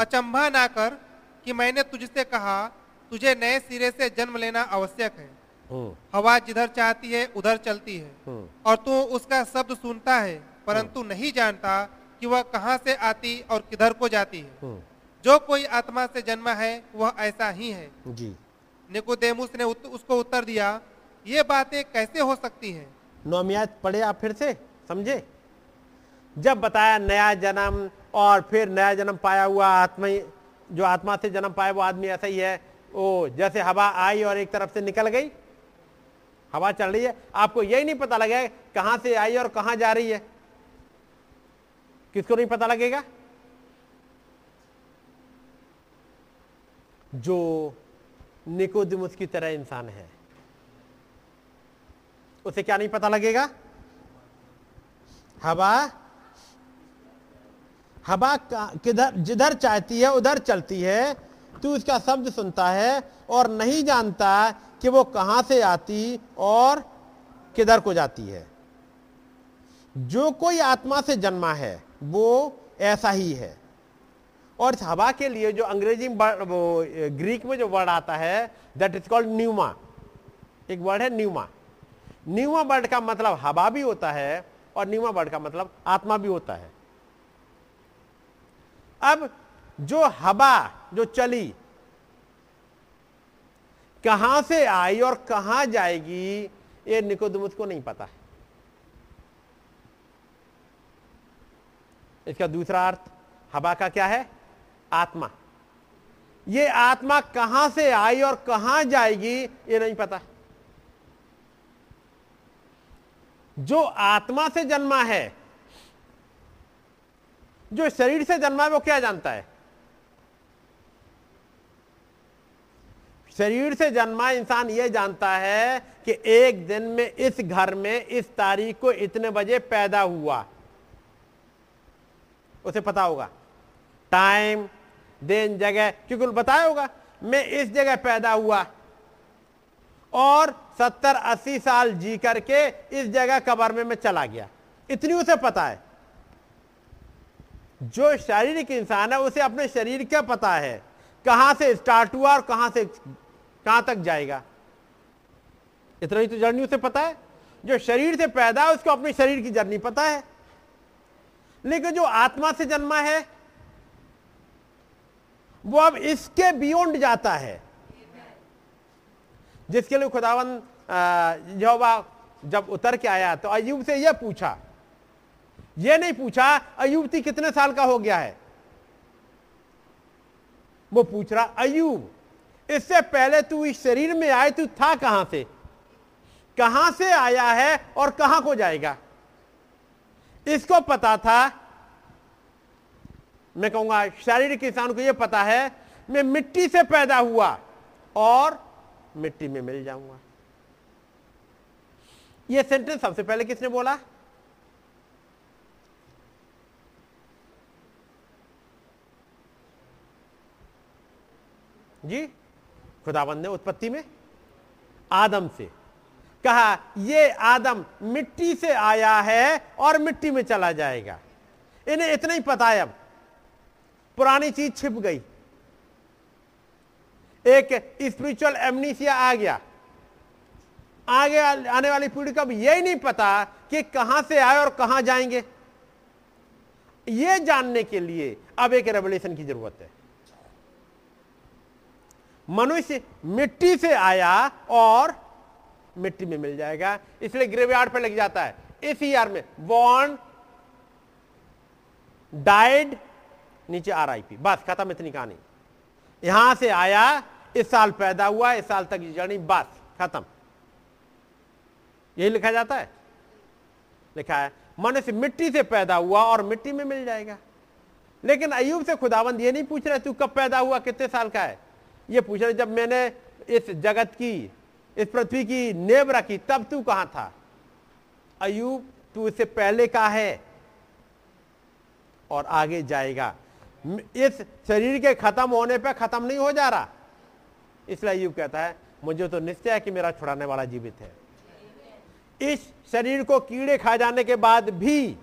अचंभा ना कर कि मैंने तुझसे कहा तुझे नए सिरे से जन्म लेना आवश्यक है। हम्म, हवा जिधर चाहती है उधर चलती है। हम्म, और तू उसका शब्द सुनता है परंतु नहीं जानता कि वह कहाँ से आती और किधर को जाती है। हम्म, जो कोई आत्मा से जन्मा है वह ऐसा ही है। जी। निकोदेमुस ने उत, उसको उत्तर दिया ये बातें कैसे हो सकती हैं? नौमियात पढ़े आप फिर से, समझे? जब बताया नया जन्म और फिर नया जन्म पाया हुआ आत्मा, जो आत्मा से जन्म पाया वो आदमी ऐसा ही है, ओ, जैसे हवा आई और एक तरफ़ से निकल गई। हवा चल रही है, आपको यही नहीं पता लगेगा कहाँ से आई और कहाँ जा रही है। किसको नहीं पता लगेगा? जो निकोदिमुस की तरह इंसान है। उसे क्या नहीं पता लगेगा? हवा? हवा किधर, जिधर चाहती है, उधर चलती है। तू उसका शब्द सुनता है और नहीं जानता कि वो कहाँ से आती और किधर को जाती है। जो कोई आत्मा से जन्मा है, वो ऐसा ही है। और इस हवा के लिए जो अंग्रेज़ी वो ग्रीक में जो वर्ड आता है दैट इज़ कॉल्ड न्यूमा एक वर्ड है न्यूमा न्यूमा वर्ड का मतलब हवा भी होता है और न्यूमा वर्ड का मतलब आत्मा भी होता है। अब जो हवा, जो चली, कहाँ से आई और कहाँ जाएगी, ये निकोदमुस को नहीं पता है। इसका दूसरा अर्थ, हवा का क्या है? आत्मा। ये आत्मा कहाँ से आई और कहाँ जाएगी, ये नहीं पता। जो आत्मा से जन्मा है, जो शरीर से जन्मा है, वो क्या जानता है? शरीर से जन्मा इंसान ये जानता है कि एक दिन में, इस घर में, इस तारीख को इतने बजे पैदा हुआ। उसे पता होगा। टाइम दिन, जगह, क्योंकि बताया होगा, मैं इस जगह पैदा हुआ। और सत्तर, अस्सी साल जी करके इस जगह कबर में मैं चला गया। इतनी उसे पता है। जो शारीरिक इंसान है, उसे अपने शरीर का पता है? कहाँ से स्टार्ट हुआ और कहाँ से, कहाँ तक जाएगा? इतना ही तो जर्नी उसे पता है। जो शरीर से पैदा है, उसको अपने शरीर की जर्नी पता है। लेकिन जो आत्मा से जन्मा है, वो अब इसके बियॉन्ड जाता है। जिसके लिए खुदावन यहोवा जब उतर के आया तो अयुब से यह पूछा यह नहीं पूछा अयुब कितने साल का हो गया है? वो पूछ रहा अयुब इससे पहले तू इस शरीर में आए, तू था कहाँ से? कहाँ से आया है और कहाँ को जाएगा? इसको पता था, मैं कहूँगा, शारीरिक इंसान को यह पता है, मैं मिट्टी से पैदा हुआ और मिट्टी में मिल जाऊँगा। यह सेंटेंस सबसे पहले किसने बोला? जी, खुदाबंद ने उत्पत्ति में आदम से कहा, ये आदम मिट्टी से आया है और मिट्टी में चला जाएगा। इन्हें इतना ही पता है अब। पुरानी चीज़ छिप गई। एक स्पिरिचुअल एमनीसिया आ गया। आगे आने वाली पीढ़ी को अब यही नहीं पता कि कहाँ से आए और कहाँ जाएँगे। यह जानने के लिए अब एक रेवल्यूशन की ज़रूरत है। मनुष्य मिट्टी से आया और मिट्टी में मिल जाएगा, इसलिए ग्रेवयार्ड पर लग जाता है। इस ईयर में बॉर्न डाइड नीचे आर आई पी बस, खत्म, इतनी कहानी। यहाँ से आया इस साल पैदा हुआ, इस साल तक जर्नी बस, खत्म। यही लिखा जाता है? लिखा है, मनुष्य मिट्टी से पैदा हुआ और मिट्टी में मिल जाएगा। लेकिन अयूब से खुदाबंद ये नहीं पूछ रहे, तू कब पैदा हुआ, कितने साल का है? ये पूछ रहे, जब मैंने इस जगत की, इस पृथ्वी की नेब रखी, तब तू कहाँ था? अयूब तू इससे पहले का है और आगे जाएगा। इस शरीर के खत्म होने पर खत्म नहीं हो जा रहा। इसलिए अयूब कहता है मुझे तो निश्चय है कि मेरा छुड़ाने वाला जीवित है। इस शरीर को कीड़े खा जाने के बाद भी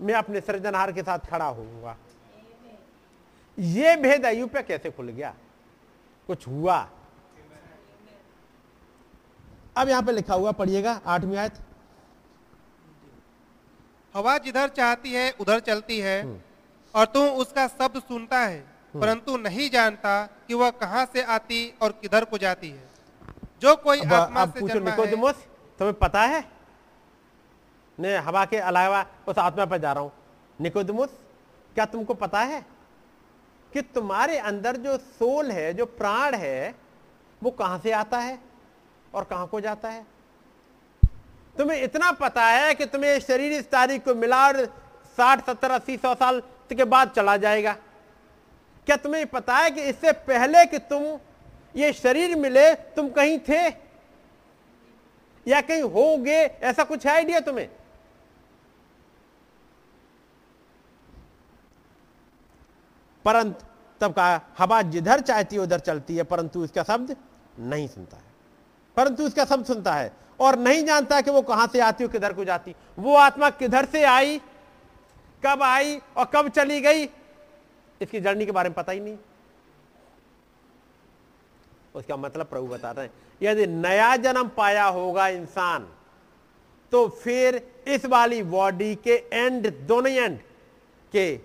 मैं अपने सृजनहार के साथ खड़ा होऊँगा। यह भेद अयुब पे कैसे खुल गया? कुछ हुआ? अब यहाँ पे लिखा हुआ पढ़िएगा आठवीं आयत। हवा जिधर चाहती है उधर चलती है हम्म। और तू उसका शब्द सुनता है। परंतु नहीं जानता कि वह कहाँ से आती और किधर को जाती है। जो कोई आत्मा से जन्मा है तुम्हें पता है? ने हवा के अलावा उस आत्मा पर जा रहा हूँ। निकोदमुस क्या तुमको पता है कि तुम्हारे अंदर जो सोल है जो प्राण है वो कहाँ से आता है और कहाँ को जाता है? तुम्हें इतना पता है कि तुम्हें शरीर इस तारीख को मिला और साठ सत्तर अस्सी सौ साल के बाद चला जाएगा। क्या तुम्हें पता है कि इससे पहले कि तुम ये शरीर मिले, तुम कहीं थे? या कहीं होगे? ऐसा कुछ है आइडिया तुम्हें? परंतु, तब कहा, हवा जिधर चाहती है, उधर चलती है, परंतु इसका शब्द नहीं सुनता है। परंतु इसका शब्द सुनता है, और नहीं जानता कि वो कहाँ से आती हो किधर को जाती। वो आत्मा किधर से आई, कब आई और कब चली गई इसकी जर्नी के बारे में पता ही नहीं। उसका मतलब प्रभु बता रहे हैं। यदि नया जन्म पाया होगा इंसान तो फिर इस वाली बॉडी के एंड दोनों एंड के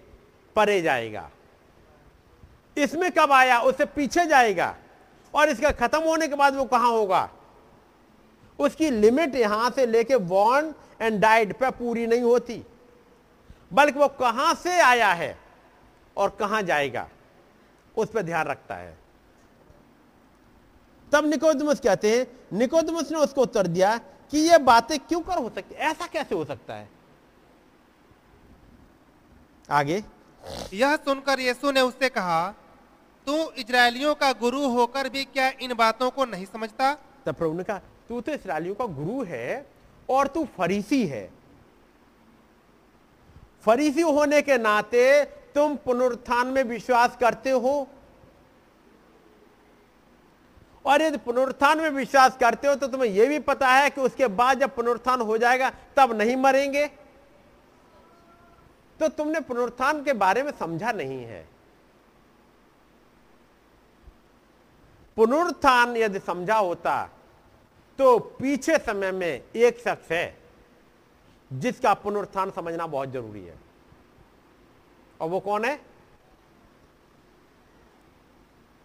परे जाएगा। इसमें कब आया? उससे पीछे जाएगा। और इसका खत्म होने के बाद वो कहाँ होगा? उसकी लिमिट यहाँ से लेके बॉर्न एंड डाइड पे पूरी नहीं होती। बल्कि वो कहाँ से आया है? और कहाँ जाएगा उस पर ध्यान रखता है। तब निकोदमस कहते हैं निकोदमस ने उसको उत्तर दिया कि ये बातें क्यों कर हो सकती ऐसा कैसे हो सकता है? आगे। यह सुनकर यीशु ने उससे कहा तू इजरायलियों का गुरु होकर भी क्या इन बातों को नहीं समझता? तब प्रभु ने कहा तू तो इसराइलियों का गुरु है और तू फरीसी है। फरीसी होने के नाते तुम पुनरुत्थान में विश्वास करते हो? और यदि पुनरुत्थान में विश्वास करते हो तो तुम्हें यह भी पता है कि उसके बाद जब पुनरुत्थान हो जाएगा, तब नहीं मरेंगे। तो तुमने पुनरुत्थान के बारे में समझा नहीं है। पुनरुत्थान यदि समझा होता तो पीछे समय में एक शख्स है, जिसका पुनरुत्थान समझना बहुत ज़रूरी है। और वो कौन है?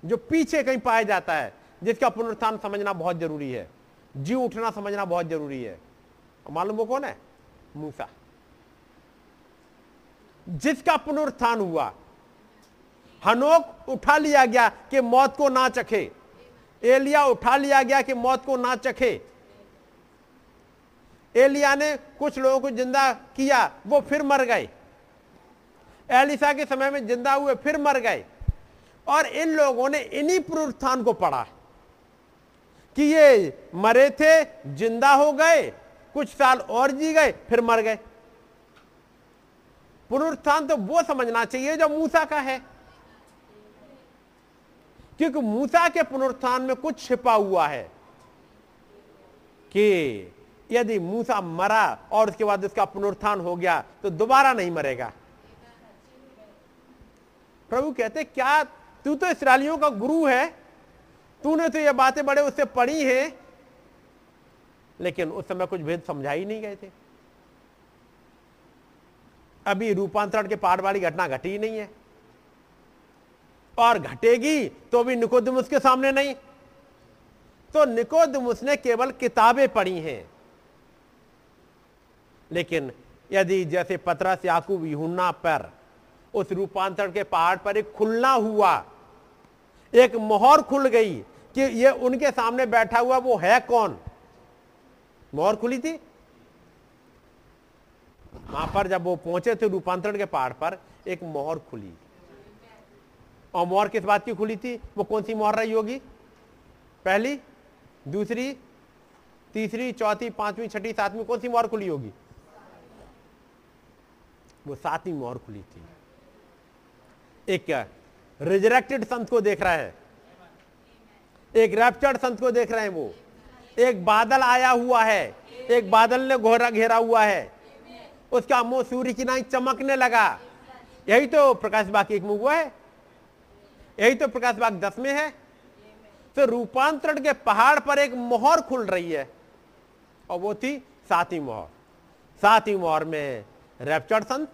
जो पीछे कहीं पाया जाता है, जिसका पुनरुत्थान समझना बहुत ज़रूरी है, जीव उठना समझना बहुत ज़रूरी है। मालूम वो कौन है? मूसा। जिसका पुनरुत्थान हुआ, हनोक उठा लिया गया कि मौत को ना चखे। एलिया उठा लिया गया कि मौत को ना चखे। एलिया ने कुछ लोगों को ज़िंदा किया, वो फिर मर गए। एलिसा के समय में ज़िंदा हुए, फिर मर गए। और इन लोगों ने इन्हीं पुनरुत्थान को पढ़ा कि ये मरे थे, ज़िंदा हो गए, कुछ साल और जी गए, फिर मर गए। पुनरुत्थान तो वो समझना चाहिए जो मूसा का है। क्योंकि मूसा के पुनरुत्थान में कुछ छिपा हुआ है कि यदि मूसा मरा और उसके बाद उसका पुनरुत्थान हो गया तो दोबारा नहीं मरेगा। प्रभु कहते, क्या तू तो इसराइलियों का गुरु है? तूने तो ये बातें बड़े उससे पढ़ी हैं। लेकिन उस समय कुछ भेद समझा ही नहीं गए थे। अभी रूपांतरण के पार वाली घटना घटी ही नहीं है। और घटेगी तो भी निकोदमुस के सामने नहीं। तो निकोदमुस ने केवल किताबें पढ़ी हैं। लेकिन यदि जैसे पतरस, याकूब, यूहन्ना पर उस रूपांतरण के पहाड़ पर एक खुलना हुआ, एक मोहर खुल गई कि ये उनके सामने बैठा हुआ वो है कौन? मोहर खुली थी? वहाँ पर जब वो पहुँचे थे रूपांतरण के पहाड़ पर एक मोहर खुली। और मोहर किस बात की खुली थी? वो कौन सी मोहर रही होगी? पहली, दूसरी, तीसरी, चौथी, पांचवी, छठी, सातवीं, कौन सी मोहर खुली होगी? वो सातवीं मोहर खुली थी। एक रिजरेक्टेड संत को देख रहा है। एक रैप्चर्ड संत को देख रहे हैं वो। एक बादल आया हुआ है। एक बादल ने घोरा घेरा हुआ है। उसका मुँह सूर्य की नाई चमकने लगा। यही तो प्रकाश बाग एक में हुआ है। यही तो प्रकाश बाग दस में है। तो रूपांतरण के पहाड़ पर एक मोहर खुल रही है। और वो थी सातवीं मोहर। सातवीं मोहर में रैप्चर्ड संत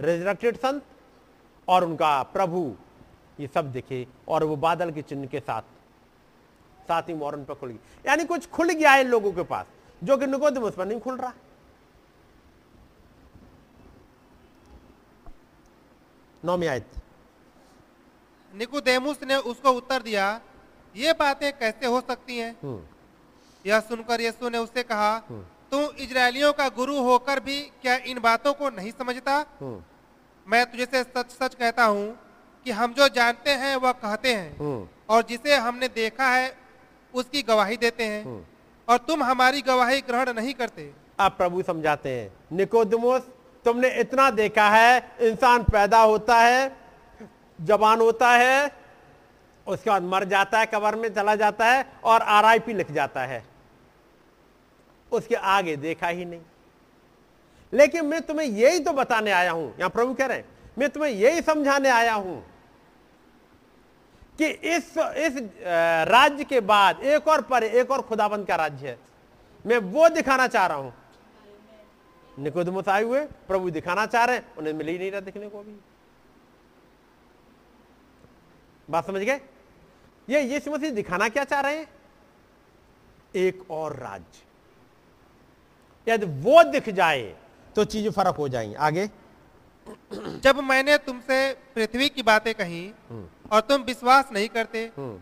रिजरेक्टेड संत और उनका प्रभु ये सब दिखे और वो बादल के चिन्ह के साथ साथ ही मोरन पर खुल गई। यानी कुछ खुल गया है लोगों के पास जो कि निकोदिमुस पर नहीं खुल रहा। नौमी आयत। निकोदेमुस ने उसको उत्तर दिया ये बातें कैसे हो सकती हैं? हम्म, यह सुनकर यीशु ने उससे कहा तू इजरायलियों का गुरु होकर भी क्या इन बातों को नहीं समझता? हम्म, मैं तुझे से सच सच कहता हूँ कि हम जो जानते हैं वह कहते हैं। और जिसे हमने देखा है उसकी गवाही देते हैं। और तुम हमारी गवाही ग्रहण नहीं करते। आप प्रभु समझाते हैं। निकोदमोस तुमने इतना देखा है इंसान पैदा होता है जवान होता है उसके बाद मर जाता है कबर में चला जाता है और आरआईपी लिख जाता है। उसके आगे देखा ही नहीं। लेकिन मैं तुम्हें यही तो बताने आया हूँ। यहाँ प्रभु कह रहे हैं, मैं तुम्हें यही समझाने आया हूँ कि इस इस राज्य के बाद एक और पर, एक और खुदाबंद का राज्य है। मैं वो दिखाना चाह रहा हूँ। निकोदमुस आए हुए, प्रभु दिखाना चाह रहे हैं, उन्हें मिल ही नहीं रहा दिखने को भी। बात समझ गए? ये यीशु मसीह दिखाना क्या चाह रहे हैं? एक और राज्य। यदि वो दिख जाए तो चीज़ें फ़र्क हो जाएँगी। आगे? जब मैंने तुमसे पृथ्वी की बातें कही और तुम विश्वास नहीं करते हम्म,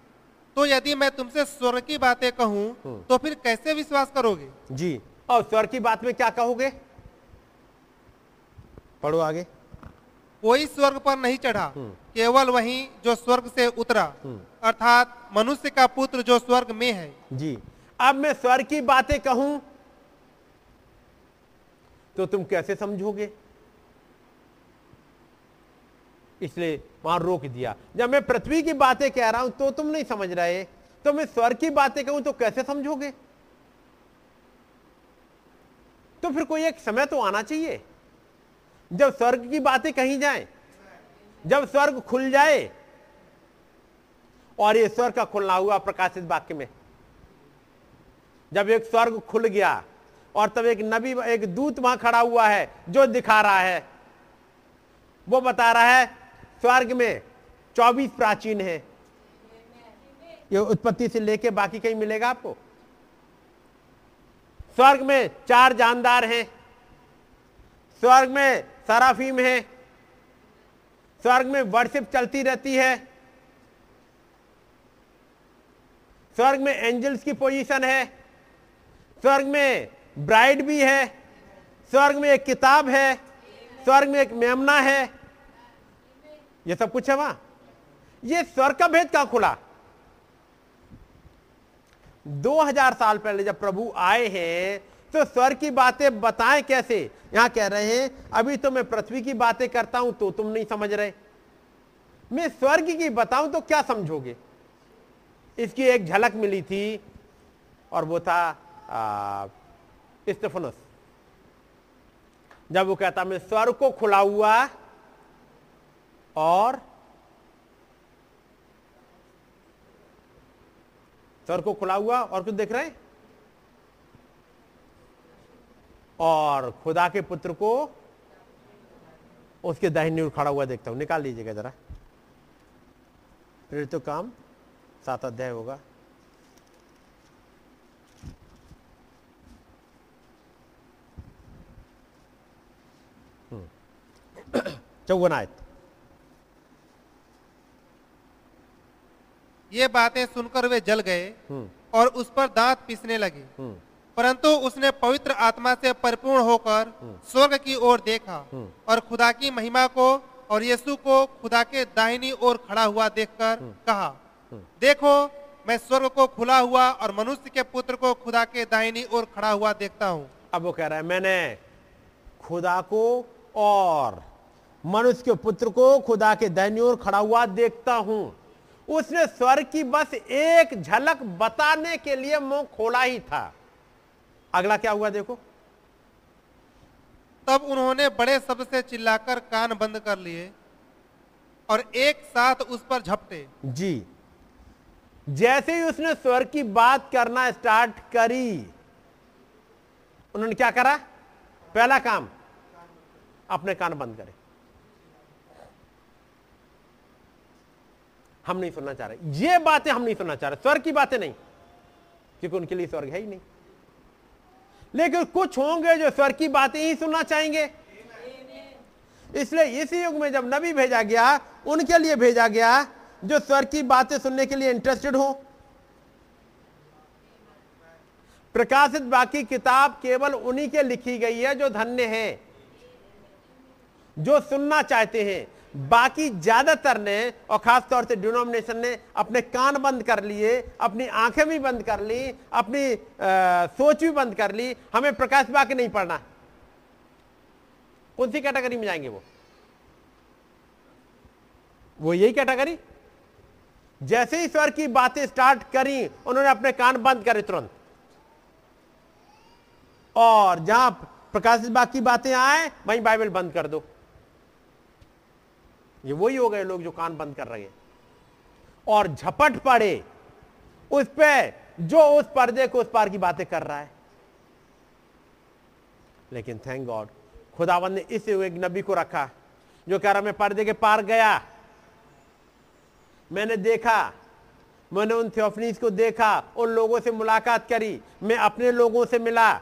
तो यदि मैं तुमसे स्वर्ग की बातें कहूँ तो फिर कैसे विश्वास करोगे? जी। और स्वर की बात में क्या कहोगे? पढ़ो आगे। कोई स्वर्ग पर नहीं चढ़ा केवल वही जो स्वर्ग से उतरा अर्थात मनुष्य का पुत्र जो स्वर्ग में है। जी। अब मैं स्वर्ग की बातें कहूँ तो तुम कैसे समझोगे? इसलिए वहाँ रोक दिया। जब मैं पृथ्वी की बातें कह रहा हूँ तो तुम नहीं समझ रहे। तो मैं स्वर्ग की बातें कहूँ तो कैसे समझोगे? तो फिर कोई एक समय तो आना चाहिए। जब स्वर्ग की बातें कही जाए, जब स्वर्ग खुल जाए, और ये स्वर्ग का खुलना हुआ प्रकाशित वाक्य में, जब एक स्वर्ग खुल गया और तब एक नबी, एक दूत वहाँ खड़ा हुआ है, जो दिखा रहा है। वो बता रहा है, स्वर्ग में 24 प्राचीन है। ये उत्पत्ति से लेके बाकी कहीं मिलेगा आपको? स्वर्ग में चार जानदार हैं। स्वर्ग में सराफीम है। स्वर्ग में वर्शिप चलती रहती है। स्वर्ग में एंजल्स की पोजीशन है। स्वर्ग में ब्राइड भी है, स्वर्ग में एक किताब है, स्वर्ग में एक मेमना है। ये सब कुछ है वहाँ। ये स्वर्ग का भेद कहाँ खुला? 2000 साल पहले जब प्रभु आए हैं तो स्वर्ग की बातें बताएँ कैसे? यहाँ कह रहे हैं, अभी तो मैं पृथ्वी की बातें करता हूँ तो तुम नहीं समझ रहे। मैं स्वर्ग की बताऊँ तो क्या समझोगे? इसकी एक झलक मिली थी, और वो था स्टेफनस। जब वो कहता, मैं स्वर्ग को खुला हुआ और स्वर्ग को खुला हुआ और कुछ देख रहे हैं? और खुदा के पुत्र को उसके दाहिनी ओर खड़ा हुआ देखता हूँ। निकाल लीजिएगा जरा। फिर तो काम सात अध्याय होगा। चौवन आयत ये बातें सुनकर वे जल गए हम्म। और उस पर दांत पीसने लगे। हम्म। परंतु उसने पवित्र आत्मा से परिपूर्ण होकर स्वर्ग की ओर देखा और खुदा की महिमा को और यीशु को खुदा के दाहिनी ओर खड़ा हुआ देखकर कहा देखो मैं स्वर्ग को खुला हुआ और मनुष्य के पुत्र को खुदा के दाहिनी ओर खड़ा हुआ देखता हूँ। अब वो कह रहा है मैंने खुदा को और मनुष्य के पुत्र को खुदा के दाहिनी ओर खड़ा हुआ देखता हूँ। उसने स्वर्ग की बस एक झलक बताने के लिए मुँह खोला ही था। अगला क्या हुआ देखो। तब उन्होंने बड़े शब्द से चिल्लाकर कान बंद कर लिए और एक साथ उस पर झपटे। जी। जैसे ही उसने स्वर्ग की बात करना स्टार्ट करी उन्होंने क्या करा? पहला काम अपने कान बंद करे। हम नहीं सुनना चाह रहे। ये बातें हम नहीं सुनना चाह रहे। स्वर्ग की बातें नहीं। क्योंकि उनके लिए स्वर्ग है ही नहीं। लेकिन कुछ होंगे जो स्वर्ग की बातें ही सुनना चाहेंगे। इसलिए इस युग में जब नबी भेजा गया, उनके लिए भेजा गया, जो स्वर्ग की बातें सुनने के लिए इंटरेस्टेड हो। प्रकाशित बाकी किताब केवल उन्हीं के लिखी गई है जो धन्य है, जो सुनना चाहते हैं। बाकी ज़्यादातर ने और खास तौर से डिनोमिनेशन ने अपने कान बंद कर लिए अपनी आँखें भी बंद कर ली अपनी आ, सोच भी बंद कर ली हमें प्रकाश बाकी नहीं पढ़ना। कौन सी कैटेगरी में जाएँगे वो? वो यही कैटेगरी? जैसे ही स्वर की बातें स्टार्ट करी उन्होंने अपने कान बंद करे तुरंत। और जहाँ प्रकाशित बाग की बातें आए वहीं बाइबल बंद कर दो। ये वही हो गए लोग जो कान बंद कर रहे हैं। और झपट पड़े, उस पे जो उस पर्दे को उस पार की बातें कर रहा है। लेकिन थैंक गॉड खुदावन ने इस एक नबी को रखा, जो कह रहा, मैं पर्दे के पार गया। मैंने देखा, मैंने उन थियोफनीस को देखा, उन लोगों से मुलाकात करी, मैं अपने लोगों से मिला।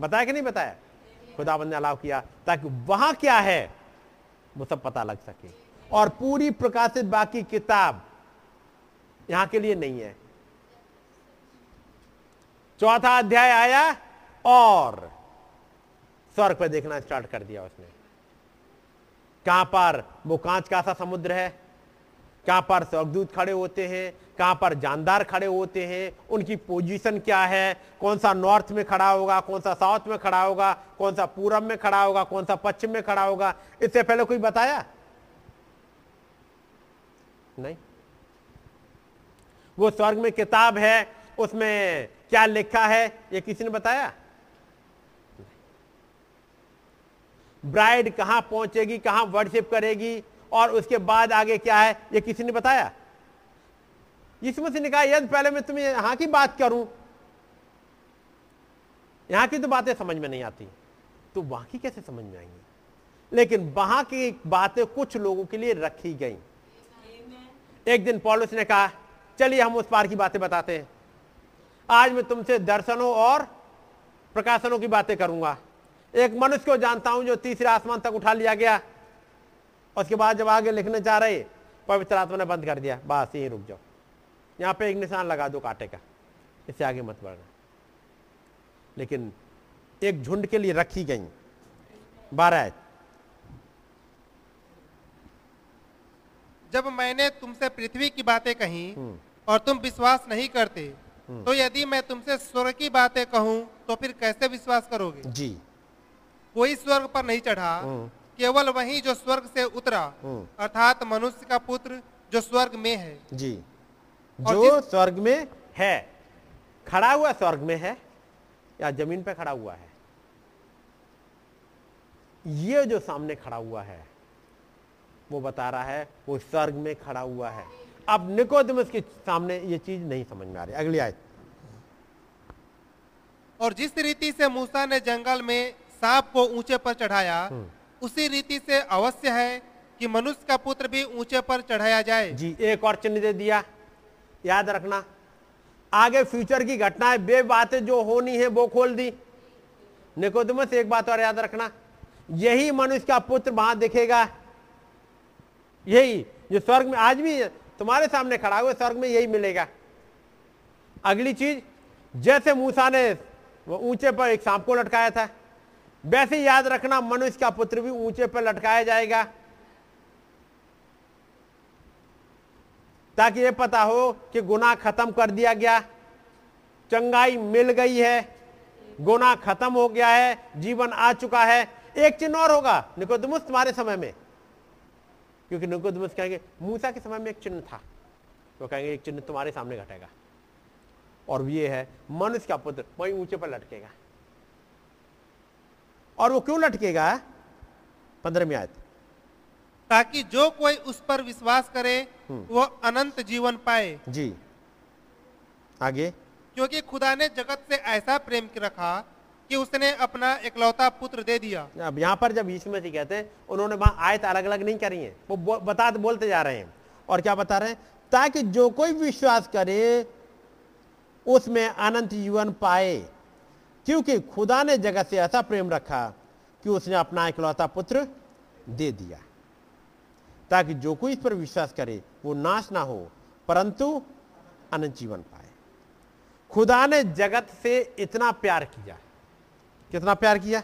बताया कि नहीं बताया? खुदाबंद ने अलाव किया ताकि वहाँ क्या है, वो सब पता लग सके। और पूरी प्रकाशित बाकी किताब यहाँ के लिए नहीं है। चौथा अध्याय आया और स्वर्ग पर देखना स्टार्ट कर दिया उसने। कहाँ पर? वो कांच का सा समुद्र है। कहाँ पर स्वर्गदूत खड़े होते हैं, कहाँ पर जानदार खड़े होते हैं, उनकी पोजीशन क्या है, कौन सा नॉर्थ में खड़ा होगा, कौन सा साउथ में खड़ा होगा, कौन सा पूरब में खड़ा होगा, कौन सा पश्चिम में खड़ा होगा, इससे पहले कोई बताया? नहीं। वो स्वर्ग में किताब है, उसमें क्या लिखा है, ये किसी ने बताया? ब्राइड कहाँ पहुंचेगी, कहाँ वर्शिप करेगी और उसके बाद आगे क्या है? ये किसी ने बताया? यीशु मसीह ने कहा, यदि पहले मैं तुम्हें यहाँ की बात करूँ, यहाँ की तो बातें समझ में नहीं आती तो वहाँ की कैसे समझ में आएँगी? लेकिन वहाँ की बातें कुछ लोगों के लिए रखी गई। एक दिन पॉलिस ने कहा, चलिए हम उस पार की बातें बताते हैं। आज मैं तुमसे दर्शनों और प्रकाशनों की बातें करूँगा। एक मनुष्य को जानता हूँ जो तीसरे आसमान तक उठा लिया गया। उसके बाद जब आगे लिखने जा रहे पवित्र आत्मा ने बंद कर दिया बस यही रुक जाओ। यहाँ पे एक निशान लगा दो कांटे का इससे आगे मत बढ़ना। लेकिन एक झुंड के लिए रखी गई। बारह जब मैंने तुमसे पृथ्वी की बातें कही और तुम विश्वास नहीं करते तो यदि मैं तुमसे स्वर्ग की बातें कहूँ तो फिर कैसे विश्वास करोगे? जी। कोई स्वर्ग पर नहीं चढ़ा केवल वही जो स्वर्ग से उतरा अर्थात मनुष्य का पुत्र जो स्वर्ग में है। जी। जो स्वर्ग में है खड़ा हुआ स्वर्ग में है या ज़मीन पे खड़ा हुआ है ये जो सामने खड़ा हुआ है वो बता रहा है वो स्वर्ग में खड़ा हुआ है। अब निकोदमस के सामने ये चीज़ नहीं समझ में आ रही। अगली आयत। और जिस रीति से मूसा ने जंगल में सांप को ऊँचे पर चढ़ाया उसी रीति से अवश्य है कि मनुष्य का पुत्र भी ऊँचे पर चढ़ाया जाए। जी, एक और चिन्ह दे दिया। याद रखना, आगे फ्यूचर की घटनाएँ बे बातें जो होनी है वो खोल दी। निकोदमस एक बात और याद रखना, यही मनुष्य का पुत्र वहाँ दिखेगा। यही जो स्वर्ग में, आज भी तुम्हारे सामने खड़ा हुआ, स्वर्ग में यही मिलेगा। अगली चीज़, जैसे मूसा ने वो ऊँचे पर एक सांप को लटकाया था वैसे याद रखना, मनुष्य का पुत्र भी ऊँचे पर लटकाया जाएगा। ताकि ये पता हो कि गुनाह खत्म कर दिया गया। चंगाई मिल गई है, गुनाह खत्म हो गया है, जीवन आ चुका है। एक चिन्ह और होगा, निकोदमुस तुम्हारे समय में। क्योंकि निकोदमुस कहेंगे, मूसा के समय में एक चिन्ह था। वो कहेंगे, एक चिन्ह तुम्हारे सामने घटेगा। और ये है, मनुष्य का पुत्र वही ऊँचे पर लटकेगा। और वो क्यों लटकेगा? पंद्रहवीं आयत। ताकि जो कोई उस पर विश्वास करे वो अनंत जीवन पाए। जी। आगे। क्योंकि खुदा ने जगत से ऐसा प्रेम रखा कि उसने अपना इकलौता पुत्र दे दिया। अब यहाँ पर जब यीशु मसीह कहते हैं उन्होंने वहाँ आयत अलग अलग नहीं करी है। वो बता बोलते जा रहे हैं। और क्या बता रहे हैं? ताकि जो कोई विश्वास करे उसमें अनंत जीवन पाए। क्योंकि खुदा ने जगत से ऐसा प्रेम रखा कि उसने अपना इकलौता पुत्र दे दिया, ताकि जो कोई इस पर विश्वास करे, वो नाश ना हो, परंतु अनंत जीवन पाए। खुदा ने जगत से इतना प्यार किया। कितना प्यार किया?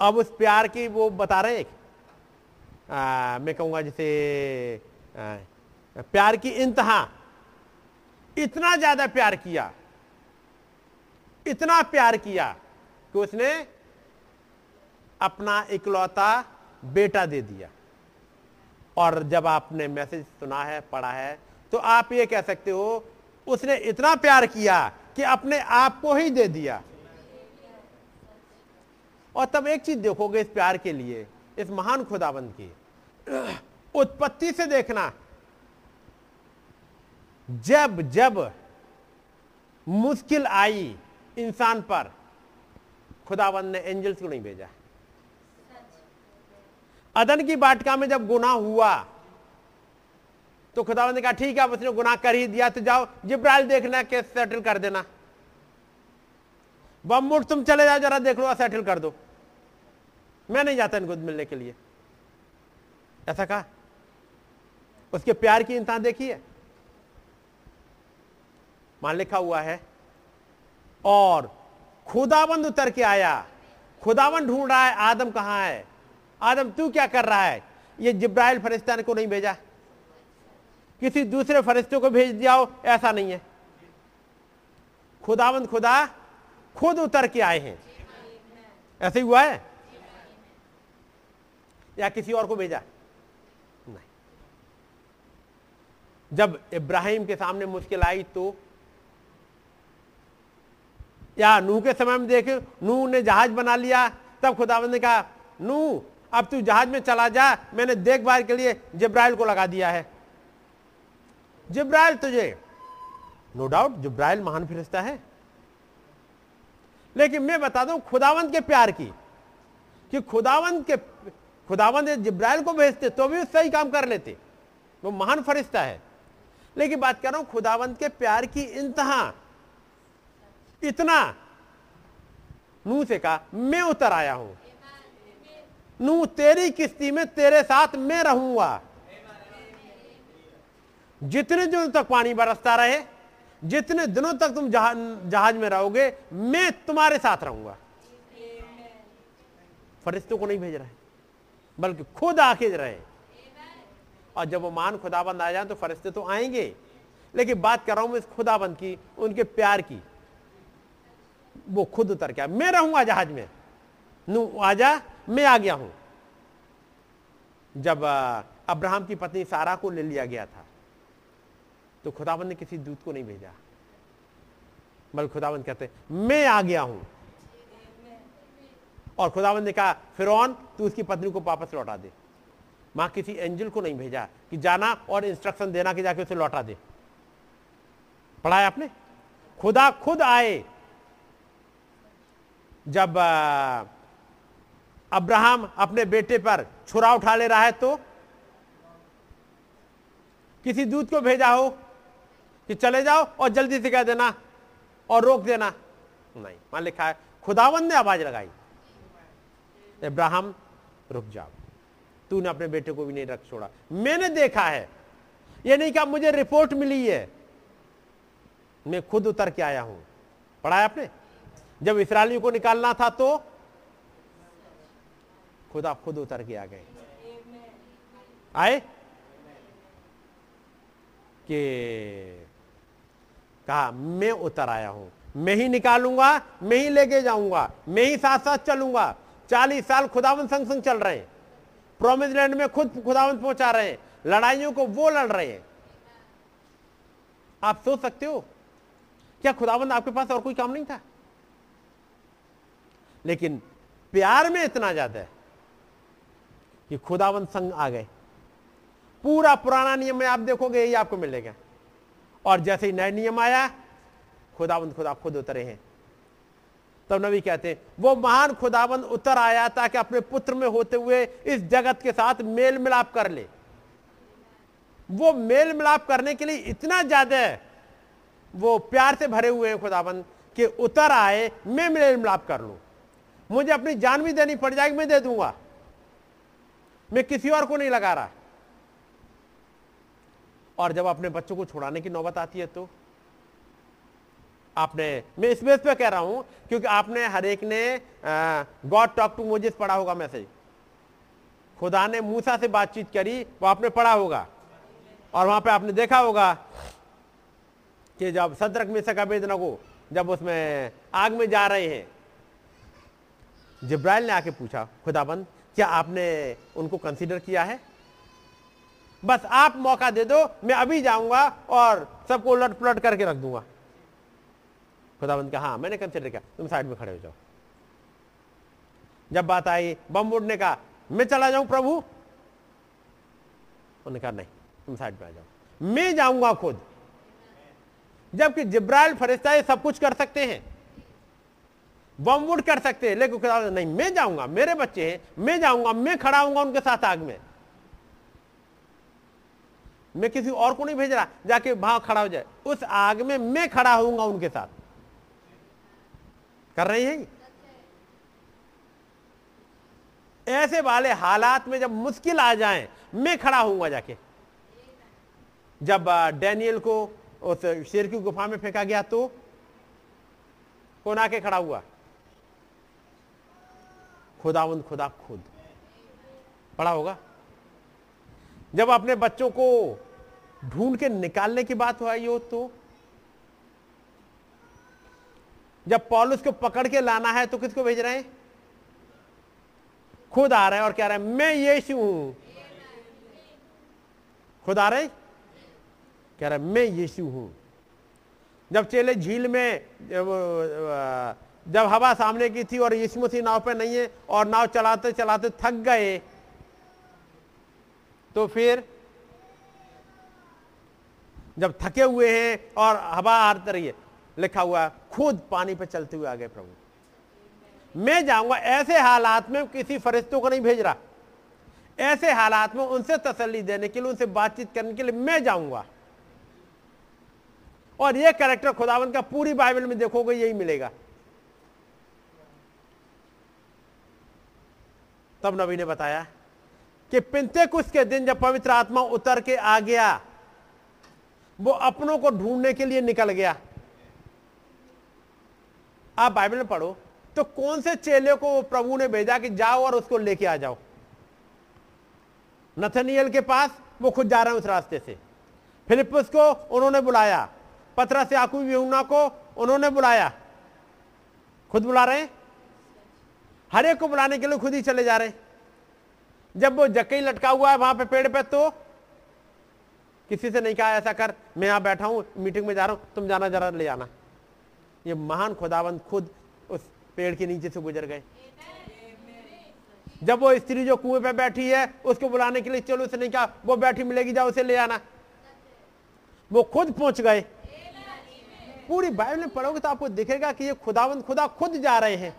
अब उस प्यार की वो बता रहे हैं मैं कहूँगा जैसे प्यार की इंतहा। इतना ज़्यादा प्यार किया, इतना प्यार किया कि उसने अपना इकलौता बेटा दे दिया। और जब आपने मैसेज सुना है, पढ़ा है तो आप ये कह सकते हो, उसने इतना प्यार किया कि अपने आप को ही दे दिया। और तब एक चीज़ देखोगे इस प्यार के लिए, इस महान खुदाबंद की, उत्पत्ति से देखना जब जब मुश्किल आई इंसान पर, खुदाबंद ने एंजल्स को नहीं भेजा। अदन की बाटका में जब गुना हुआ तो खुदावंद ने कहा, ठीक है, अब उसने गुनाह कर ही दिया तो जाओ, जिब्राइल देखना केस सेटल कर देना। बम तुम चले जाओ, जरा देख लो सेटल कर दो। मैं नहीं जाता इनको मिलने के लिए। ऐसा कहा। उसके प्यार की इंसान देखी है? मान लिखा हुआ है। और खुदाबंद उतर के आया। खुदाबंद ढूंढ रहा है, आदम कहाँ है? आदम, तू क्या कर रहा है? ये जिब्राइल फरिश्ता को नहीं भेजा। किसी दूसरे फरिश्ते को भेज दिया हो, ऐसा नहीं है। खुदाबंद खुदा खुद उतर के आए हैं। ऐसे ही हुआ है? या किसी और को भेजा? नहीं। जब इब्राहिम के सामने मुश्किल आई तो या नूह के समय में देखे नूह ने जहाज़ बना लिया। तब खुदावंद ने कहा नूह अब तू जहाज़ में चला जा। मैंने देखभाल के लिए जिब्राइल को लगा दिया है। जिब्राइल तुझे नो डाउट जिब्राइल महान फिरिश्ता है। लेकिन मैं बता दूँ खुदावंत के प्यार की, कि खुदावंत के खुदावंत जिब्राइल को भेजते तो भी सही काम कर लेते। वो महान फरिश्ता है। लेकिन बात कर रहा हूँ खुदावंत के प्यार की इंतहा इतना। नू से कहा, मैं उतर आया हूँ। नू, तेरी किस्ती में तेरे साथ मैं रहूँगा। जितने दिनों तक पानी बरसता रहे, जितने दिनों तक तुम जहाज़ जहाज़ में रहोगे, मैं तुम्हारे साथ रहूँगा। फरिश्तों को नहीं भेज रहे, बल्कि खुद आके रहे। और जब वो मान खुदाबंद आ जाए तो फरिश्ते तो आएँगे। लेकिन बात कर रहा हूँ मैं इस खुदाबंद की, उनके प्यार की। वो खुद उतर गया मैं रहूँगा जहाज़ में। नू, आजा मैं आ गया हूँ। जब अब्राहम की पत्नी सारा को ले लिया गया था तो खुदाबंद ने किसी दूत को नहीं भेजा। बल्कि खुदाबंद कहते, मैं आ गया हूँ। और खुदाबंद ने कहा फिर तू उसकी पत्नी को वापस लौटा दे। माँ किसी एंजल को नहीं भेजा कि जाना और इंस्ट्रक्शन देना कि जाके उसे लौटा दे। पढ़ाया आपने? खुदा खुद आए। जब अब्राहम अपने बेटे पर छुरा उठा ले रहा है तो किसी दूत को भेजा हो कि चले जाओ और जल्दी से कह देना और रोक देना। नहीं, मान लिखा है, खुदावन ने आवाज़ लगाई। इब्राहिम रुक जाओ। तूने अपने बेटे को भी नहीं रख छोड़ा। मैंने देखा है, ये नहीं कहा मुझे रिपोर्ट मिली है। मैं खुद उतर के आया हूँ। पढ़ाया आपने? जब इसराइलियों को निकालना था तो खुदा खुद उतर के आ गए। आए? कि कहा, मैं उतर आया हूँ। मैं ही निकालूँगा, मैं ही लेके जाऊँगा, मैं ही साथ साथ चलूँगा। चालीस साल खुदावन संग संग चल रहे हैं। प्रोमिस लैंड में खुद खुदावन पहुँचा रहे हैं। लड़ाइयों को वो लड़ रहे हैं। आप सोच सकते हो? क्या खुदावंद आपके पास और कोई काम नहीं था? लेकिन प्यार में इतना ज़्यादा है कि खुदावन संग आ गए। पूरा पुराना नियम में आप देखोगे यही आपको मिलेगा। और जैसे ही नया नियम आया खुदाबंद खुदा खुद उतरे हैं। तब नबी कहते हैं, वो महान खुदाबंद उतर आया ताकि अपने पुत्र में होते हुए इस जगत के साथ मेल मिलाप कर ले। वो मेल मिलाप करने के लिए इतना ज़्यादा है, वो प्यार से भरे हुए हैं खुदाबंद कि उतर आए, मैं मेल मिलाप कर लू। मुझे अपनी जान भी देनी पड़ जाएगी, मैं दे दूँगा। मैं किसी और को नहीं लगा रहा। और जब अपने बच्चों को छुड़ाने की नौबत आती है तो? आपने, मैं इस बेस पे कह रहा हूँ, क्योंकि आपने हर एक ने गॉड टॉक टू मोजिस पढ़ा होगा मैसेज। खुदा ने मूसा से बातचीत करी, वो आपने पढ़ा होगा। और वहाँ पे आपने देखा होगा कि जब सदरक में सका बेदना को जब उसमें आग में जा रहे हैं जिब्राइल ने आके पूछा, खुदाबंद, क्या आपने उनको कंसीडर किया है? बस आप मौका दे दो, मैं अभी जाऊँगा और सबको उलट पुलट करके रख दूँगा. खुदाबंद का हाँ मैंने कंसिडर किया, तुम साइड में खड़े हो जाओ. जब बात आई, बम उड़ने का, मैं चला जाऊँ प्रभु? उन्होंने कहा, नहीं, तुम साइड में आ जाओ, मैं जाऊँगा खुद। जबकि जिब्राइल फरिश्ता सब कुछ कर सकते हैं बम उड़ कर सकते हैं। लेकिन नहीं, मैं जाऊँगा, मेरे बच्चे हैं, मैं जाऊँगा, मैं खड़ा हूँगा उनके साथ आग में। मैं किसी और को नहीं भेज रहा, जाके भाव खड़ा हो जाए। उस आग में मैं खड़ा होऊँगा उनके साथ। कर रही है? ऐसे वाले हालात में जब मुश्किल आ जाए, मैं खड़ा होऊँगा जाके। जब डैनियल को उस शेर की गुफा में फेंका गया तो कौन आके खड़ा हुआ? खुदावंद खुदा खुद पढ़ा होगा? जब अपने बच्चों को ढूंढ के निकालने की बात आई हो तो जब पॉलुस को पकड़ के लाना है तो किसको भेज रहे हैं? खुद आ रहे हैं और कह रहे हैं, मैं यीशु हूँ। खुद आ रहे कह रहे मैं यीशु हूँ। जब चेले झील में जब हवा सामने की थी और यीशु मसीह नाव पे नहीं है और नाव चलाते चलाते थक गए तो फिर जब थके हुए हैं और हवा आती रही है, लिखा हुआ खुद पानी पे चलते हुए आ गए प्रभु। मैं जाऊँगा, ऐसे हालात में किसी फरिश्तों को नहीं भेज रहा। ऐसे हालात में उनसे तसल्ली देने के लिए, उनसे बातचीत करने के लिए मैं जाऊँगा। और ये कैरेक्टर खुदावंत का पूरी बाइबल में देखोगे, यही मिलेगा। तब नबी ने बताया कि पिंते कुछ के दिन जब पवित्र आत्मा उतर के आ गया, वो अपनों को ढूँढने के लिए निकल गया। आप बाइबल में पढ़ो तो कौन से चेले को प्रभु ने भेजा कि जाओ और उसको लेके आ जाओ? नथनियल के पास, वो खुद जा रहे हैं उस रास्ते से। फिलिपस को उन्होंने बुलाया पत्रा से आकू यूना को उन्होंने बुलाया। खुद बुला रहे हैं? हर एक को बुलाने के लिए खुद ही चले जा रहे जब वो जकई लटका हुआ है वहाँ पे पेड़ पे तो किसी से नहीं कहा, ऐसा कर, मैं यहाँ बैठा हूँ, मीटिंग में जा रहा हूँ, तुम जाना, जरा ले आना। ये महान खुदावंत खुद उस पेड़ के नीचे से गुजर गए। जब वो स्त्री जो कुएँ पे बैठी है, उसको बुलाने के लिए, चलो उसे नहीं कहा, वो बैठी मिलेगी, जाओ, उसे ले आना। वो खुद पहुँच गए। पूरी बाइबल में पढ़ोगे तो आपको दिखेगा कि ये खुदावंत खुदा खुद जा रहे हैं।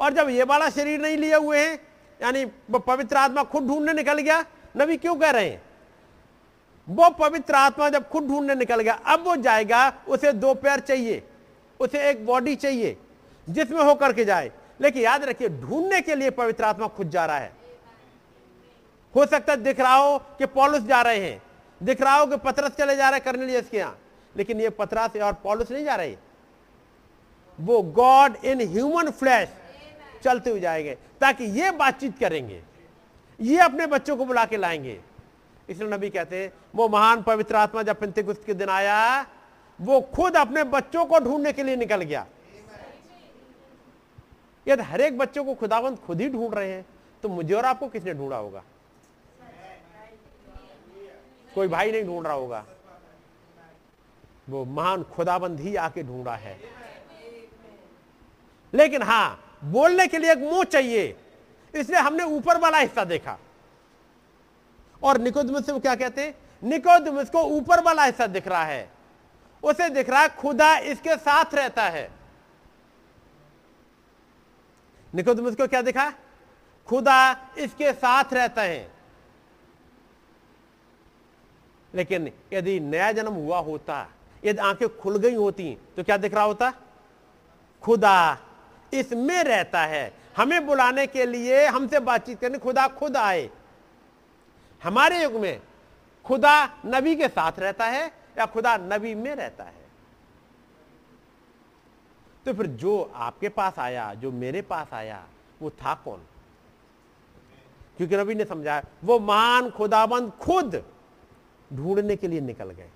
और जब ये वाला शरीर नहीं लिए हुए हैं, यानी पवित्र आत्मा खुद ढूँढने निकल गया, नबी क्यों कह रहे हैं? वो पवित्र आत्मा जब खुद ढूँढने निकल गया, अब वो जाएगा, उसे दो पैर चाहिए, उसे एक बॉडी चाहिए, जिसमें होकर के जाए। लेकिन याद रखिए, ढूँढने के लिए पवित्र आत्मा खुद जा रहा है। हो सकता है दिख रहा हो कि पॉलिस जा रहे हैं, दिख रहा हो कि पथरस चले जा रहे करने लिए इसके यहाँ, लेकिन ये पथरस और पॉलिस नहीं जा रहे। वो गॉड इन ह्यूमन फ्लैश चलते हुए जाएँगे, ताकि ये बातचीत करेंगे, ये अपने बच्चों को बुला के लाएँगे। इसलिए नबी कहते हैं, वो महान पवित्र आत्मा जब पिंतिकुस्त के दिन आया, वो खुद अपने बच्चों को ढूँढने के लिए निकल गया। यदि हर एक बच्चों को खुदावंत खुद ही ढूंढ रहे हैं तो मुझे और आपको किसने ढूंढा होगा? कोई भाई नहीं ढूंढ रहा होगा। वो महान खुदाबंद ही आके ढूंढा है। लेकिन हाँ बोलने के लिए एक मुँह चाहिए। इसलिए हमने ऊपर वाला हिस्सा देखा। और निकोदमस वो क्या कहते हैं? निकोदमस को ऊपर वाला हिस्सा दिख रहा है। उसे दिख रहा है खुदा इसके साथ रहता है। निकोदमस को क्या दिखा? खुदा इसके साथ रहता है। लेकिन यदि नया जन्म हुआ होता, यदि आँखें खुल गई होती तो क्या दिख रहा होता? खुदा इसमें रहता है। हमें बुलाने के लिए हमसे बातचीत करने, खुदा खुद आए। हमारे युग में खुदा नबी के साथ रहता है या खुदा नबी में रहता है? तो फिर जो आपके पास आया, जो मेरे पास आया, वो था कौन? क्योंकि नबी ने समझाया, वो महान खुदाबंद खुद ढूँढने के लिए निकल गए।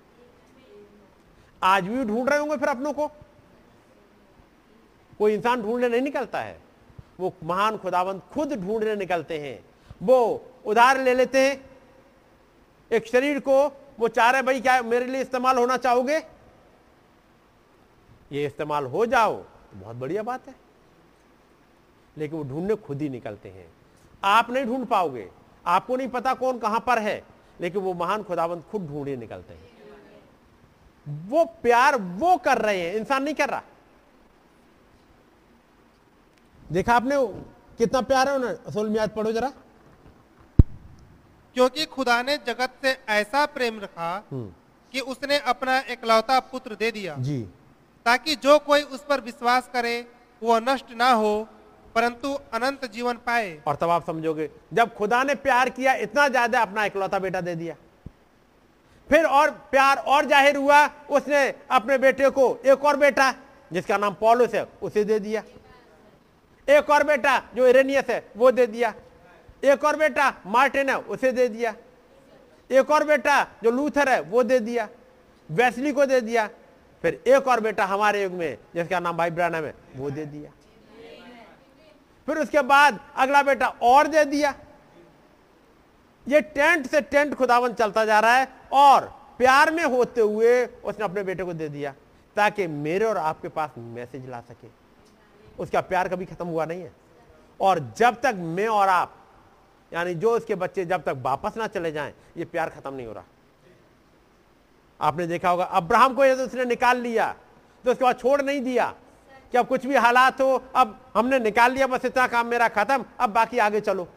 आज भी ढूंढ रहे होंगे फिर अपनों को? कोई इंसान ढूँढने नहीं निकलता है। वो महान खुदावंत खुद ढूँढने निकलते हैं। वो उधार ले लेते हैं। एक शरीर को वो चाह रहे भाई, क्या मेरे लिए इस्तेमाल होना चाहोगे? ये इस्तेमाल हो जाओ। तो बहुत बढ़िया बात है। लेकिन वो ढूँढने खुद ही निकलते हैं। आप नहीं ढूंढ पाओगे। आपको नहीं पता कौन कहाँ पर है। लेकिन वो महान खुदावंत खुद ढूंढे निकलते हैं। वो प्यार वो कर रहे हैं। इंसान नहीं कर रहा। देखा आपने? कितना प्यार है उन्हें? असल में पढ़ो जरा। क्योंकि खुदा ने जगत से ऐसा प्रेम रखा हम्म। कि उसने अपना एकलौता पुत्र दे दिया। जी। ताकि जो कोई उस पर विश्वास करे वो नष्ट ना हो परंतु अनंत जीवन पाए। और तब आप समझोगे जब खुदा ने प्यार किया इतना ज़्यादा अपना इकलौता बेटा दे दिया। फिर और प्यार और ज़ाहिर हुआ उसने अपने बेटे को एक और बेटा जिसका नाम पॉलुस है उसे दे दिया। एक और बेटा जो इरेनियस है, वो दे दिया। एक और बेटा मार्टिन है, उसे दे दिया। एक और बेटा जो लूथर है, वो दे दिया। वैसली को दे दिया। फिर एक और बेटा हमारे युग में, जिसका नाम भाई ब्रानम है, वो दे दिया। फिर उसके बाद अगला बेटा और दे दिया। ये टेंट से टेंट खुदावन चलता जा रहा है और प्यार में होते हुए उसने अपने बेटे को दे दिया, ताकि मेरे और आपके पास मैसेज ला सके। उसका प्यार कभी खत्म हुआ नहीं है। और जब तक मैं और आप, यानी जो उसके बच्चे जब तक वापस ना चले जाएँ, ये प्यार खत्म नहीं हो रहा। आपने देखा होगा, अब्राहम को यदि उसने निकाल लिया तो उसके बाद छोड़ नहीं दिया। कि अब कुछ भी हालात हो, अब हमने निकाल लिया, बस इतना काम मेरा खत्म, अब बाकी आगे चलो।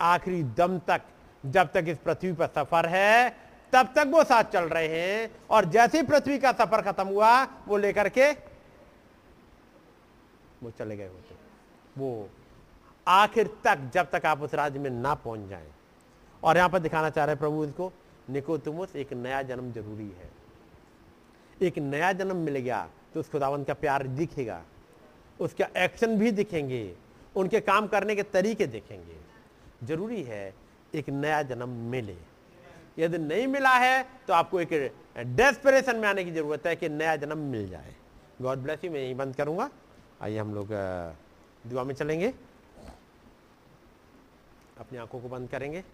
आखिरी दम तक, जब तक इस पृथ्वी पर सफ़र है, तब तक वो साथ चल रहे हैं, और जैसे पृथ्वी का सफ़र खत्म हुआ, वो लेकर के वो चले गए होते। वो आखिर तक, जब तक आप उस राज्य में ना पहुँच जाएँ। और यहाँ पर दिखाना चाह रहे प्रभु इसको निकोतुमुस, एक नया जन्म ज़रूरी है। एक नया जन्म मिल गया तो उस खुदावन का प्यार दिखेगा। उसका एक्शन भी दिखेंगे। उनके काम करने के तरीके दिखेंगे। ज़रूरी है एक नया जन्म मिले। यदि नहीं मिला है तो आपको एक डेस्परेशन में आने की ज़रूरत है कि नया जन्म मिल जाए। गॉड ब्लेस यू मैं यही बंद करूँगा। आइए हम लोग दुआ में चलेंगे। अपनी आँखों को बंद करेंगे।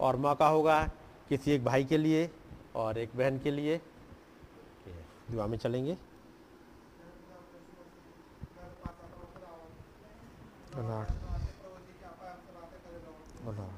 और मौका होगा किसी एक भाई के लिए और एक बहन के लिए। दुआ में चलेंगे। Lord. Oh